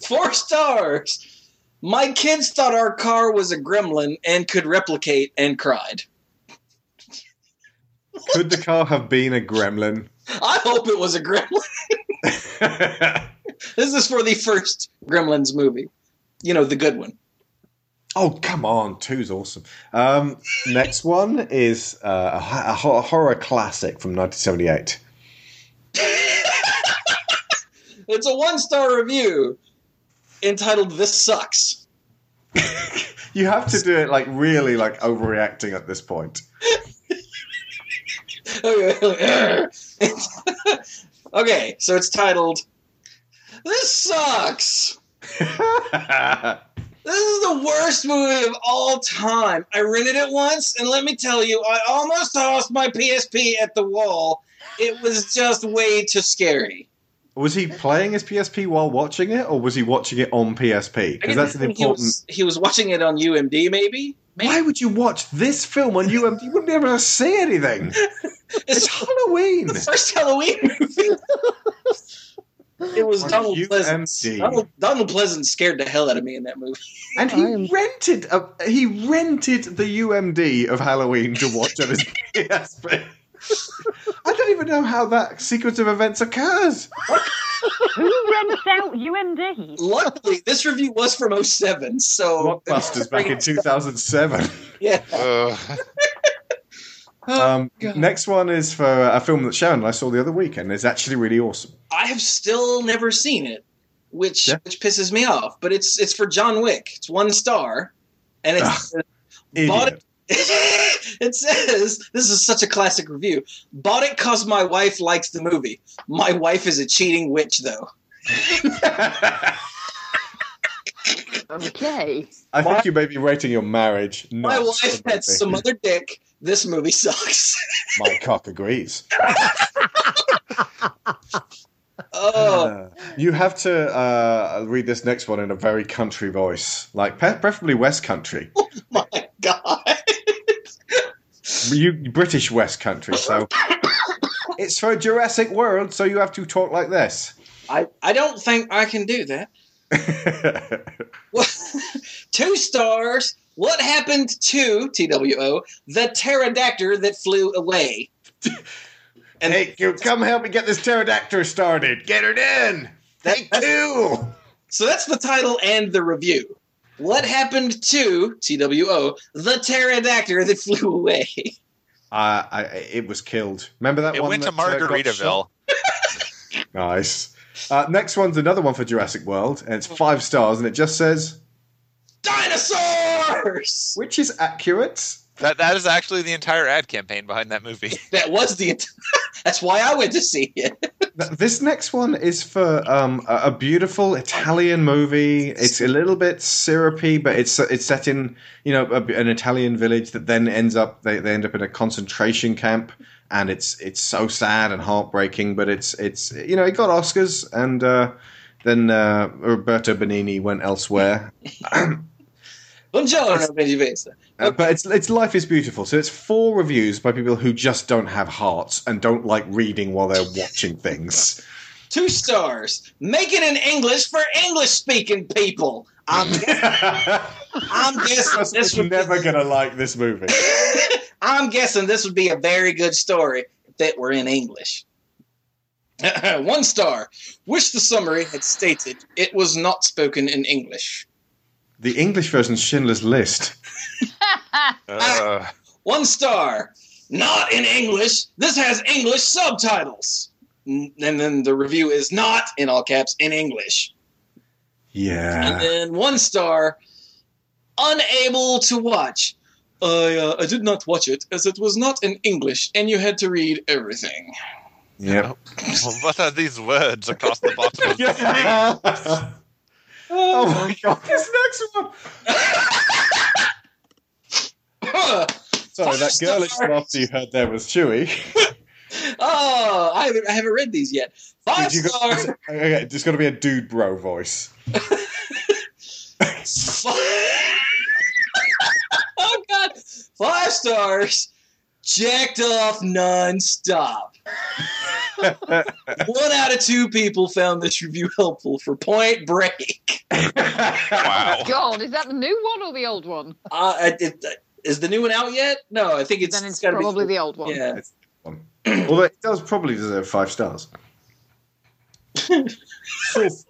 S4: Four stars. My kids thought our car was a gremlin and could replicate and cried.
S3: Could the car have been a gremlin?
S4: I hope it was a gremlin. This is for the first Gremlins movie. You know, the good one.
S3: Oh, come on. Two's awesome. Um, next one is uh, a, a horror classic from 1978.
S4: It's a one star review entitled This Sucks.
S3: You have to do it like really like overreacting at this point.
S4: okay, so it's titled This Sucks. This is the worst movie of all time. I rented it once, and let me tell you, I almost tossed my PSP at the wall. It was just way too scary.
S3: Was he playing his PSP while watching it, or was he watching it on PSP? Because that's an
S4: feeling he
S3: important.
S4: was, he was watching it on UMD, maybe? maybe?
S3: Why would you watch this film on UMD? You wouldn't be able to see anything. It's
S4: It's
S3: Halloween.
S4: the first Halloween movie. it was
S3: On
S4: Donald
S3: UMD.
S4: Pleasence. Donald, Donald Pleasence scared the hell out of me in that movie.
S3: And he
S6: I am-
S3: rented a, he rented the UMD of Halloween to watch on his PSP. I don't even know how that sequence of events occurs.
S9: Who rents out UMD?
S4: Luckily, this review was from 07, so
S3: Blockbusters back in 2007.
S4: yeah.
S5: Ugh.
S3: Um,
S4: God.
S3: next one is for a film that Sharon and I saw the other weekend. It's actually really awesome.
S4: I have still never seen it. which
S10: Yeah.
S4: which pisses me off. But it's it's for John Wick. It's one star, and it's bought
S10: Idiot.
S4: it. it says this is such a classic review. Bought it cause my wife likes the movie. My wife is a cheating witch, though.
S7: Okay.
S3: I think you may be rating your marriage.
S4: My wife had some other dick. This movie sucks.
S3: My cock agrees.
S4: oh,
S3: Uh, you have to uh, read this next one in a very country voice, like pe- preferably West Country.
S4: my god.
S3: You British West Country, so it's for Jurassic World, so you have to talk like this.
S4: I, I don't think I can do that. Two stars. What happened to TWO, the pterodactyl that flew away? And
S3: hey, you come help me get this pterodactyl started. Get her in. Take two.
S4: so that's the title and the review. What happened to TWO, the pterodactyl that flew away?
S3: Uh, I, it was killed. Remember that
S5: It
S3: one?
S5: It went to
S3: that, uh, got
S5: Margaritaville.
S3: shot? Nice. Uh, next one's another one for Jurassic World, and it's five stars, and it just says,
S4: Dinosaurs!
S3: which is accurate.
S5: That that is actually the entire ad campaign behind that movie.
S4: That was the. That's why I went to see it.
S3: This next one is for um, a, a beautiful Italian movie. It's a little bit syrupy, but it's it's set in you know a, an Italian village that then ends up they, they end up in a concentration camp, and it's it's so sad and heartbreaking. But it's it's you know it got Oscars, and uh, then uh, Roberto Benigni went elsewhere.
S4: Buongiorno, Benjivesa.
S3: Uh, but it's it's life is beautiful. So it's four reviews by people who just don't have hearts and don't like reading while they're watching things.
S4: Two stars. Make it in English for English speaking people. I'm, I'm guessing this
S3: This
S4: would
S3: never
S4: be,
S3: gonna like this movie.
S4: I'm guessing this would be a very good story if it were in English. One star. Wish the summary had stated it was not spoken in English.
S3: The English version Schindler's List.
S5: Uh,
S4: One star. Not in English. This has English subtitles. And then the review is not in all caps in English.
S3: Yeah.
S4: And then one star, unable to watch. I, uh, I did not watch it as it was not in English and you had to read everything.
S3: Yep.
S5: what are these words across the bottom of
S3: oh my god, this next one. Sorry, that girlish laughter you heard there was Chewie.
S4: oh, I haven't, I haven't read these yet. Five
S3: Did you go-
S4: stars.
S3: okay, it's got to be a dude bro voice.
S4: oh God, five stars. Jacked off nonstop. One out of two people found this review helpful for Point Break.
S5: Wow.
S7: God, is that the new one or the old one?
S4: Uh, it, is the new one out yet? No, I think it's,
S7: then it's
S4: gotta be-
S7: probably the old one.
S4: Yeah.
S3: Although it does probably deserve five stars.
S5: As-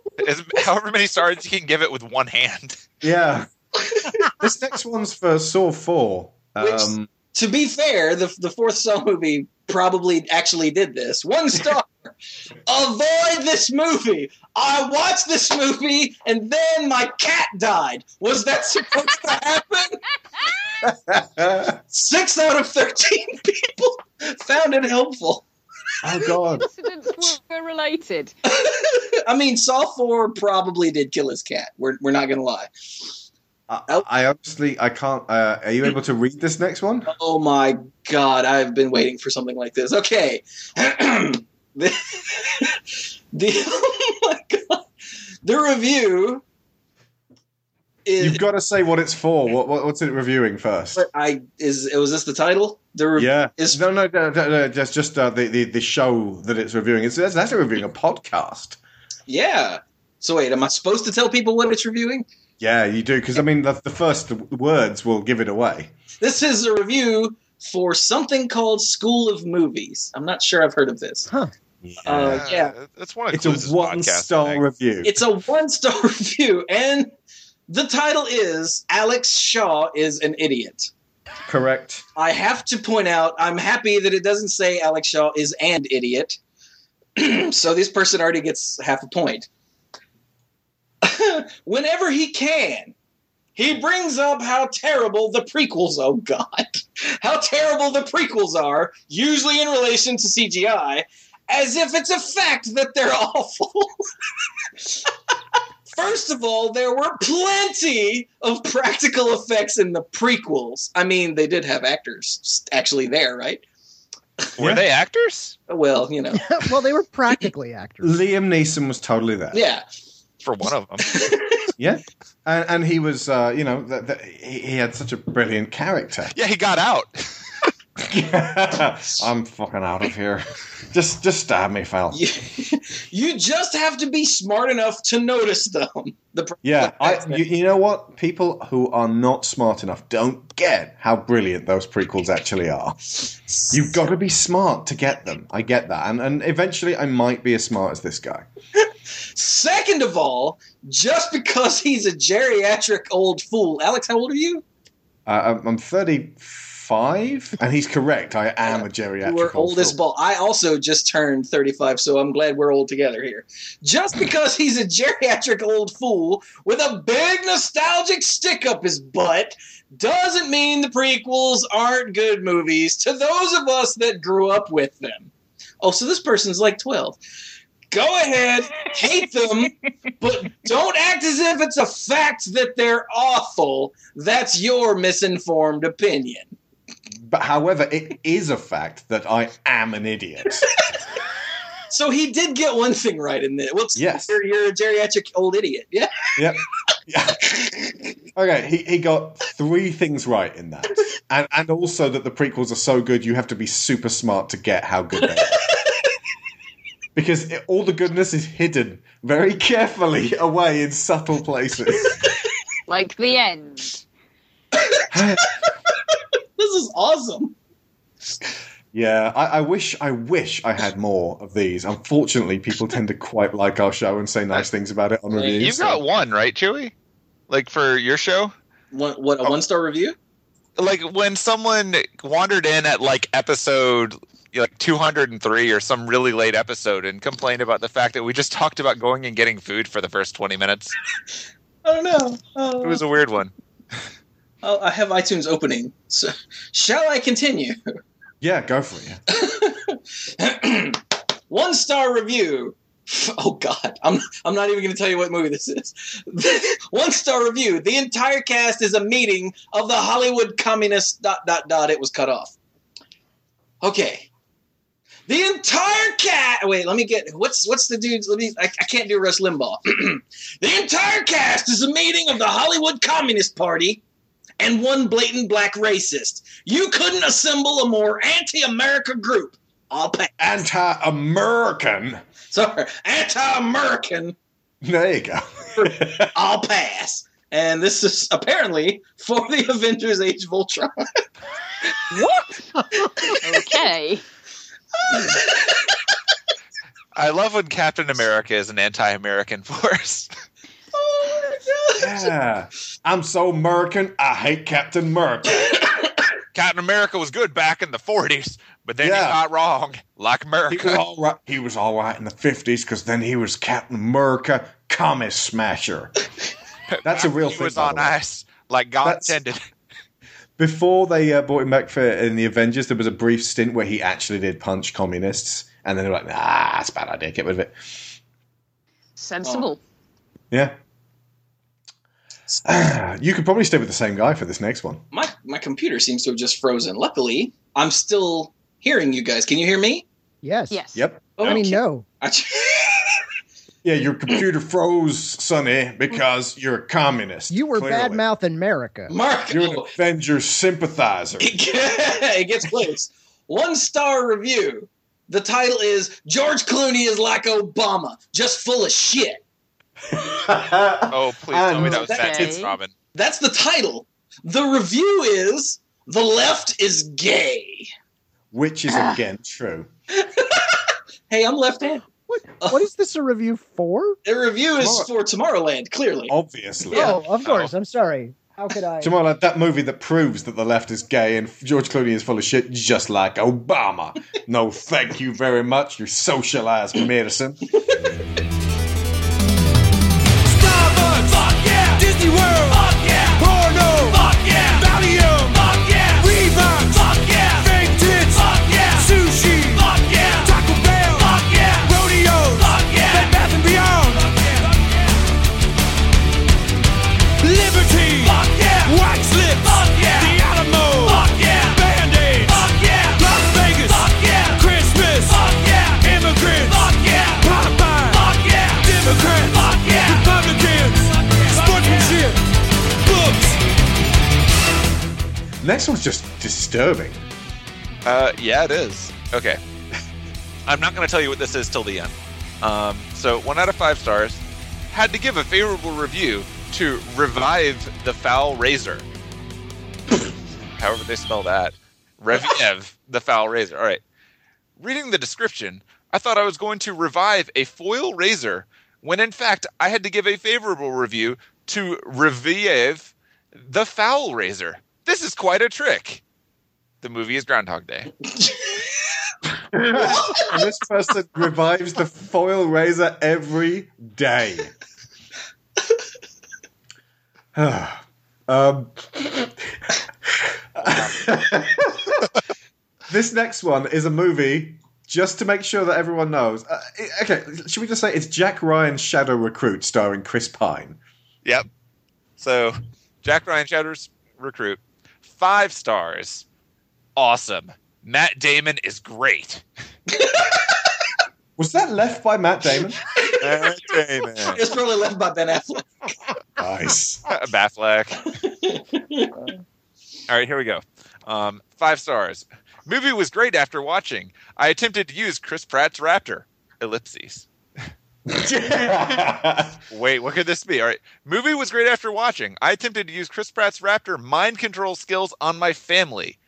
S5: however many stars you can give it with one hand.
S3: Yeah. this next one's for Saw 4. Um,
S4: To be fair, the the fourth Saw movie probably actually did this. One star. Avoid this movie. I watched this movie and then my cat died. Was that supposed to happen? Six out of thirteen people found it helpful.
S3: oh god.
S7: Incidents were related.
S4: I mean, Saw Four probably did kill his cat. We're we're not gonna lie.
S3: I, I honestly, I can't. Uh, are you able to read this next one?
S4: Oh my god, I've been waiting for something like this. Okay. the, the oh my god. The review is
S3: You've got to say what it's for. What, what what's it reviewing first?
S4: I is it was this the title? The
S3: Yeah.
S4: is
S3: No, no, no, no, no just just uh, the, the the show that it's reviewing. It's, it's actually reviewing a podcast.
S4: yeah. So wait, am I supposed to tell people what it's reviewing?
S3: Yeah, you do because I mean the, the first words will give it away.
S4: This is a review for something called School of Movies. I'm not sure I've heard of this.
S6: Huh.
S4: Uh, yeah.
S5: It's one of
S3: It's a one star review.
S4: It's a one star review, and the title is Alex Shaw is an idiot.
S3: correct.
S4: I have to point out, I'm happy that it doesn't say Alex Shaw is an idiot. so this person already gets half a point. whenever he can, he brings up how terrible the prequels. Oh God, how terrible the prequels are, usually in relation to CGI, as if it's a fact that they're awful. First of all, there were plenty of practical effects in the prequels. I mean, they did have actors actually there, right?
S5: Were
S3: Yeah.
S5: they actors?
S4: Well, you know,
S6: well, they were practically actors.
S3: Liam Neeson was totally there.
S4: yeah.
S5: For one of them.
S3: Yeah. And, and he was, uh, you know, th- th- he, he had such a brilliant character.
S5: Yeah, he got out.
S3: I'm fucking out of here. Just, just stab me, Phil.
S4: You, you just have to be smart enough to notice them. The pr-
S3: Yeah, I, you, you know what? People who are not smart enough don't get how brilliant those prequels actually are. You've got to be smart to get them. I get that, and and eventually I might be as smart as this guy.
S4: Second of all, just because he's a geriatric old fool, Alex, how old are you?
S3: Uh, I'm- I'm 35, and he's correct. I am a geriatric.
S4: We're
S3: old
S4: old as
S3: fool.
S4: ball. I also just turned 35, so I'm glad we're old together here. Just because he's a geriatric old fool with a big nostalgic stick up his butt doesn't mean the prequels aren't good movies to those of us that grew up with them. Oh, so this person's like 12. Go ahead, hate them, but don't act as if it's a fact that they're awful. That's your misinformed opinion.
S3: But however, it is a fact that I am an idiot.
S4: So he did get one thing right in there. Well,
S3: Yes.
S4: you're, you're a geriatric old idiot. Yeah.
S3: yep. Yeah. Okay, he, he got three things right in that, and and also that the prequels are so good, you have to be super smart to get how good they are. Because it, all the goodness is hidden very carefully away in subtle places.
S9: Like the end.
S4: This is awesome.
S3: Yeah, I, I wish I wish I had more of these. Unfortunately, people tend to quite like our show and say nice things about it on
S4: Yeah,
S3: reviews.
S5: You've got one, right, Chewie? Like for your show?
S4: One, what a
S5: Oh.
S4: one star review?
S5: Like when someone wandered in at like episode like 203 or some really late episode and complain about the fact that we just talked about going and getting food for the first 20 minutes.
S4: I don't know. Oh,
S5: It was a weird one.
S4: oh, I have iTunes opening. So, shall I continue?
S3: Yeah, go for it.
S4: one star review. Oh God, I'm I'm not even going to tell you what movie this is. one star review. The entire cast is a meeting of the Hollywood communist. Dot dot dot. It was cut off. Okay. The entire cat. Wait, let me get. What's what's the dude's? Let me. I, I can't do Rush Limbaugh. the entire cast is a meeting of the Hollywood Communist Party and one blatant black racist. You couldn't assemble a more anti-America group. I'll pay.
S3: Anti-American.
S4: Sorry, anti-American.
S3: There you go.
S4: I'll pass. And this is apparently for the Avengers: Age of Ultron.
S9: Okay.
S5: I love when Captain America is an anti-American force.
S4: oh my god!
S3: yeah, I'm so American. I hate Captain America.
S5: Captain America was good back in the 40s, but then
S3: Yeah.
S5: he got wrong, like
S3: He was
S5: America.
S3: all right. He was all right in the fifties because then he was Captain America, Commie Smasher. That's a real
S5: he
S3: thing.
S5: was on ice, like God
S3: That's-
S5: intended.
S3: Before they uh, brought him back for in the Avengers, there was a brief stint where he actually did punch communists, and then they were like, "Ah, that's a bad idea. Get rid of it."
S9: Sensible.
S3: Yeah. you could probably stay with the same guy for this next one.
S4: My my computer seems to have just frozen. Luckily, I'm still hearing you guys. Can you hear me?
S6: Yes.
S9: Yes.
S3: Yep.
S6: I mean,
S4: Okay.
S6: no.
S3: Yeah, your computer froze, Sonny, because you're a communist.
S6: You were
S3: clearly.
S6: bad mouth America.
S4: Mark,
S3: You're an Avengers sympathizer.
S4: it gets close. One star review. The title is George Clooney is like Obama, just full of shit.
S5: Oh, please tell me
S3: And-
S5: that was
S9: Okay.
S5: that Tits Robin.
S4: That's the title. The review is The Left is Gay.
S3: Which is again true.
S4: Hey, I'm left handed.
S6: What? What is this a review for?
S4: The review is
S3: Tomorrow-
S4: for Tomorrowland, clearly.
S3: Obviously.
S4: Yeah.
S6: Oh, of course. I'm sorry. How could I?
S3: Tomorrow, like that movie that proves that the left is gay and George Clooney is full of shit, just like Obama. no, thank you very much, you socialized medicine. next one's just disturbing.
S5: Uh, yeah, it is. Okay. I'm not going to tell you what this is till the end. Um, so, one out of five stars. Had to give a favorable review to Revive the Foul Razor. However, they spell that. Revive the Foul Razor. All right. Reading the description, I thought I was going to revive a foil razor when in fact I had to give a favorable review to Revive the Foul Razor. This is quite a trick. The movie is Groundhog Day.
S3: and this person revives the foil razor every day. um, this next one is a movie. Just to make sure that everyone knows. Uh, okay, should we just say it's Jack Ryan's Shadow Recruit starring Chris Pine?
S5: Yep. So, Jack Ryan Shadow's Recruit, five stars. Awesome. Matt Damon is great.
S3: Was that left by Matt Damon?
S5: Matt Damon.
S4: It's probably left by Ben Affleck.
S3: nice.
S5: Batfleck. All right, here we go. Um, five stars. Movie was great after watching. I attempted to use Chris Pratt's Raptor. Ellipses. Wait, what could this be? All right. Movie was great after watching. I attempted to use Chris Pratt's Raptor mind control skills on my family,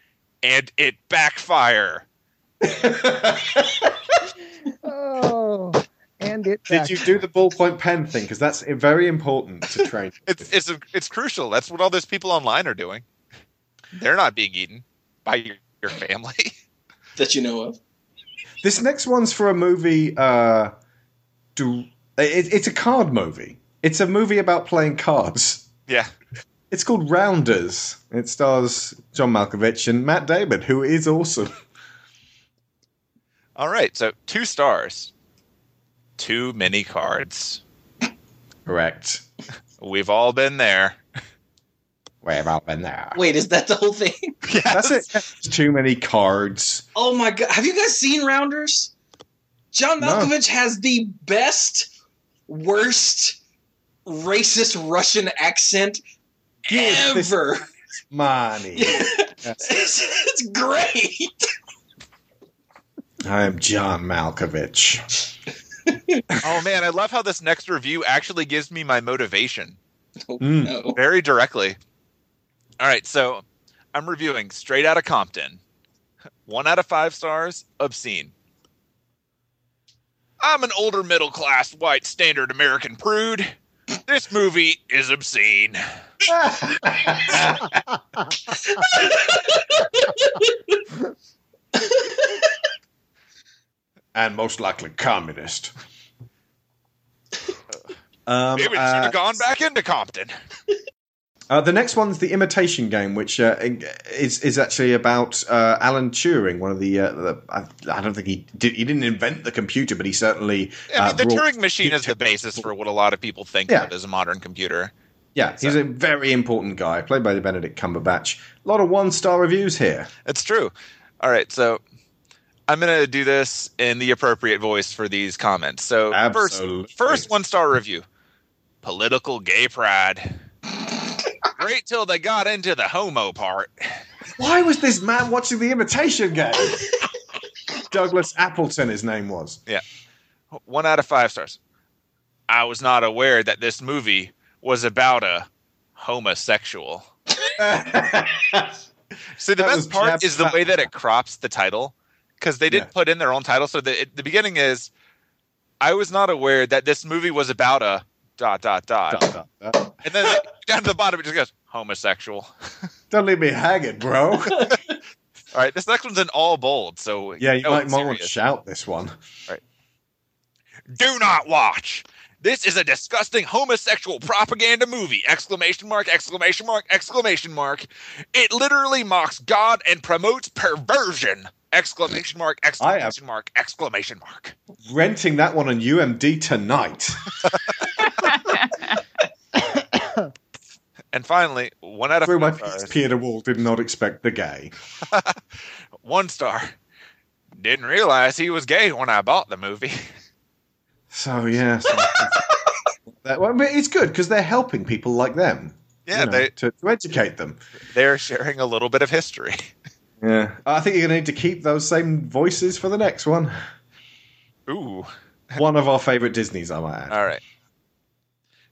S5: and it backfire.
S6: Oh, and it.
S3: Did you do the ballpoint pen thing? Because that's very important to train.
S5: It's it's it's crucial. That's what all those people online are doing. They're not being eaten by your, your family.
S4: that you know of.
S3: This next one's for a movie. Uh, do it, it's a card movie. It's a movie about playing cards.
S5: Yeah.
S3: It's called Rounders. It stars John Malkovich and Matt Damon, who is awesome.
S5: All right, so two stars. Too many cards.
S3: Correct.
S5: We've all been there.
S3: We've all been there.
S4: Wait, is that the whole thing?
S3: That's it. It's too many cards.
S4: Oh my god! Have you guys seen Rounders? John
S3: No.
S4: Malkovich has the best, worst, racist Russian accent
S3: Give
S4: ever.
S3: Money.
S4: it's, it's great.
S3: I am John Malkovich.
S5: Oh man, I love how this next review actually gives me my motivation
S3: Mm.
S4: No.
S5: very directly. All right, so I'm reviewing Straight Out of Compton. One out of five stars, obscene. I'm an older middle class white standard American prude. This movie is obscene.
S3: and most likely communist. Um,
S5: Maybe it should
S3: uh,
S5: have gone back into Compton.
S3: Uh, the next one's the Imitation Game, which uh, is is actually about uh, Alan Turing, one of the. Uh, the I, I don't think he did. He didn't invent the computer, but he certainly.
S5: I
S3: uh,
S5: mean, the Turing machine is the basis for what a lot of people think
S3: Yeah.
S5: of as a modern computer.
S3: Yeah, he's a very important guy, played by the Benedict Cumberbatch. A lot of one star reviews here.
S5: It's true. All right, so I'm gonna do this in the appropriate voice for these comments. So
S3: Absolutely.
S5: first, first one star review: political gay pride. Great till they got into the homo part.
S3: Why was this man watching the Imitation Game? Douglas Appleton, his name was. Yeah.
S5: One out of five stars. I was not aware that this movie was about a homosexual. See, the
S3: That
S5: best part
S3: Jab's
S5: is the way that it crops the title because they didn't
S3: Yeah.
S5: put in their own title. So the the beginning is, I was not aware that this movie was about a dot dot dot,
S3: Dot, dot, dot.
S5: and then down to the bottom it just goes homosexual.
S3: Don't leave me hanging, bro.
S5: All right, this next one's in all bold, so
S3: yeah, you
S5: know
S3: might, want to shout this one.
S5: Do not watch. This is a disgusting homosexual propaganda movie! Exclamation mark! Exclamation mark! Exclamation mark! It literally mocks God and promotes perversion! Exclamation mark! Exclamation mark! Exclamation mark!
S3: Renting that one on UMD tonight.
S5: And finally, one out of
S3: Through my
S5: five stars.
S3: Peter Wall did not expect the gay.
S5: One star. Didn't realize he was gay when I bought the movie.
S3: So yeah, that, well, it's good because they're helping people like them.
S5: Yeah,
S3: you know,
S5: they
S3: to, to educate them.
S5: they're sharing a little bit of history.
S3: Yeah, I think you're going to need to keep those same voices for the next one.
S5: Ooh.
S3: One of our favorite Disney's, I might add.
S5: All right.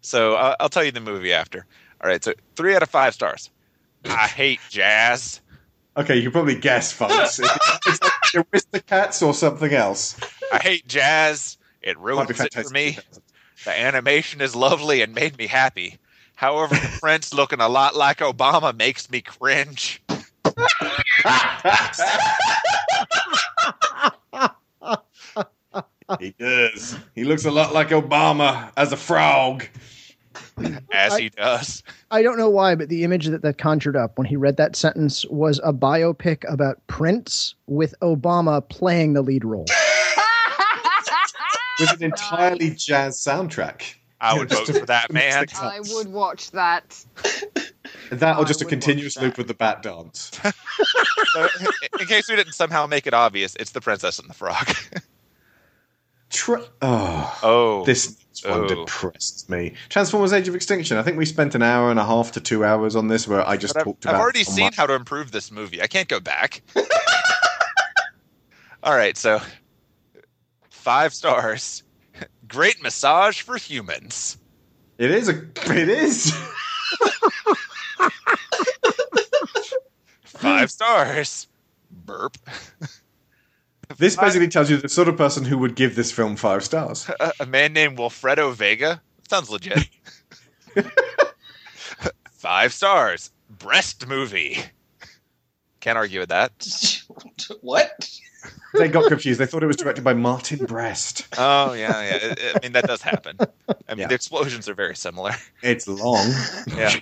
S5: So uh, I'll tell you the movie after. All right. So three out of five stars. I hate jazz.
S3: Okay, you can probably guess, folks. it's like Aristocats or something else.
S5: I hate jazz. It ruins it for me. The animation is lovely and made me happy. However, the prince looking a lot like Obama makes me cringe.
S3: He does. He looks a lot like Obama as a frog.
S5: As
S6: I-
S5: he does.
S6: I don't know why, but the image that that conjured up when he read that sentence was a biopic about Prince with Obama playing the lead role.
S3: With an entirely jazz soundtrack.
S5: I would vote for that man.
S9: I would watch that.
S3: That or just a continuous loop with the bat dance.
S5: So, in case we didn't somehow make it obvious, it's the princess and the frog.
S3: Tra- oh,
S5: Oh,
S3: this one
S5: Oh.
S3: depressed me. Transformers: Age of Extinction. I think we spent an hour and a half to two hours on this, where I just
S5: But I've,
S3: talked
S5: I've already seen how to improve this movie. I can't go back. All right, so five stars. Great massage for humans.
S3: It is a. It is.
S5: Five stars. Burp.
S3: This basically tells you the sort of person who would give this film five stars.
S5: A, a man named Wilfredo Vega. Sounds legit. Five stars. Breast movie. Can't argue with that.
S4: what?
S3: They got confused. They thought it was directed by Martin Brest.
S5: Oh yeah, yeah. It- it- I mean that does happen. I mean
S3: Yeah.
S5: the explosions are very similar.
S3: It's long.
S5: Yeah.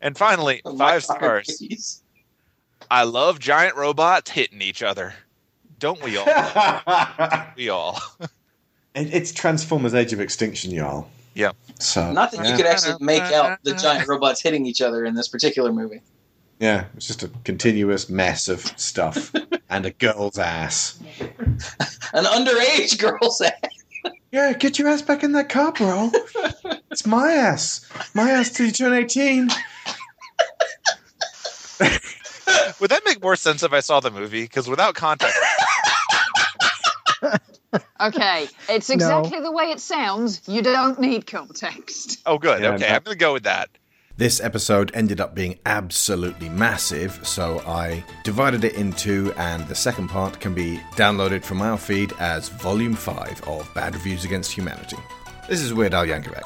S5: And finally,
S4: Oh my
S5: five
S4: God,
S5: stars.
S4: please.
S5: I love giant robots hitting each other. Don't we all?
S3: It-
S5: we all.
S3: it's Transformers: Age of Extinction, y'all.
S5: Yeah.
S3: So
S4: Not that you
S3: yeah.
S4: could actually make out the giant robots hitting each other in this particular movie.
S3: Yeah, it's just a continuous mess of stuff and a girl's ass.
S4: An underage girl's ass.
S3: Yeah, get your ass back in that car, bro. it's my ass. My ass till you turn 18.
S5: Would that make more sense if I saw the movie? Because without context,
S9: Okay, it's
S6: No.
S9: exactly the way it sounds. You don't need context.
S5: oh good,
S3: Yeah,
S5: okay,
S3: that-
S5: I'm gonna go with that.
S1: This episode ended up being absolutely massive, so I divided it into, and the second part can be downloaded from our feed as Volume 5 of Bad Reviews Against Humanity. This is Weird Al Yankovic.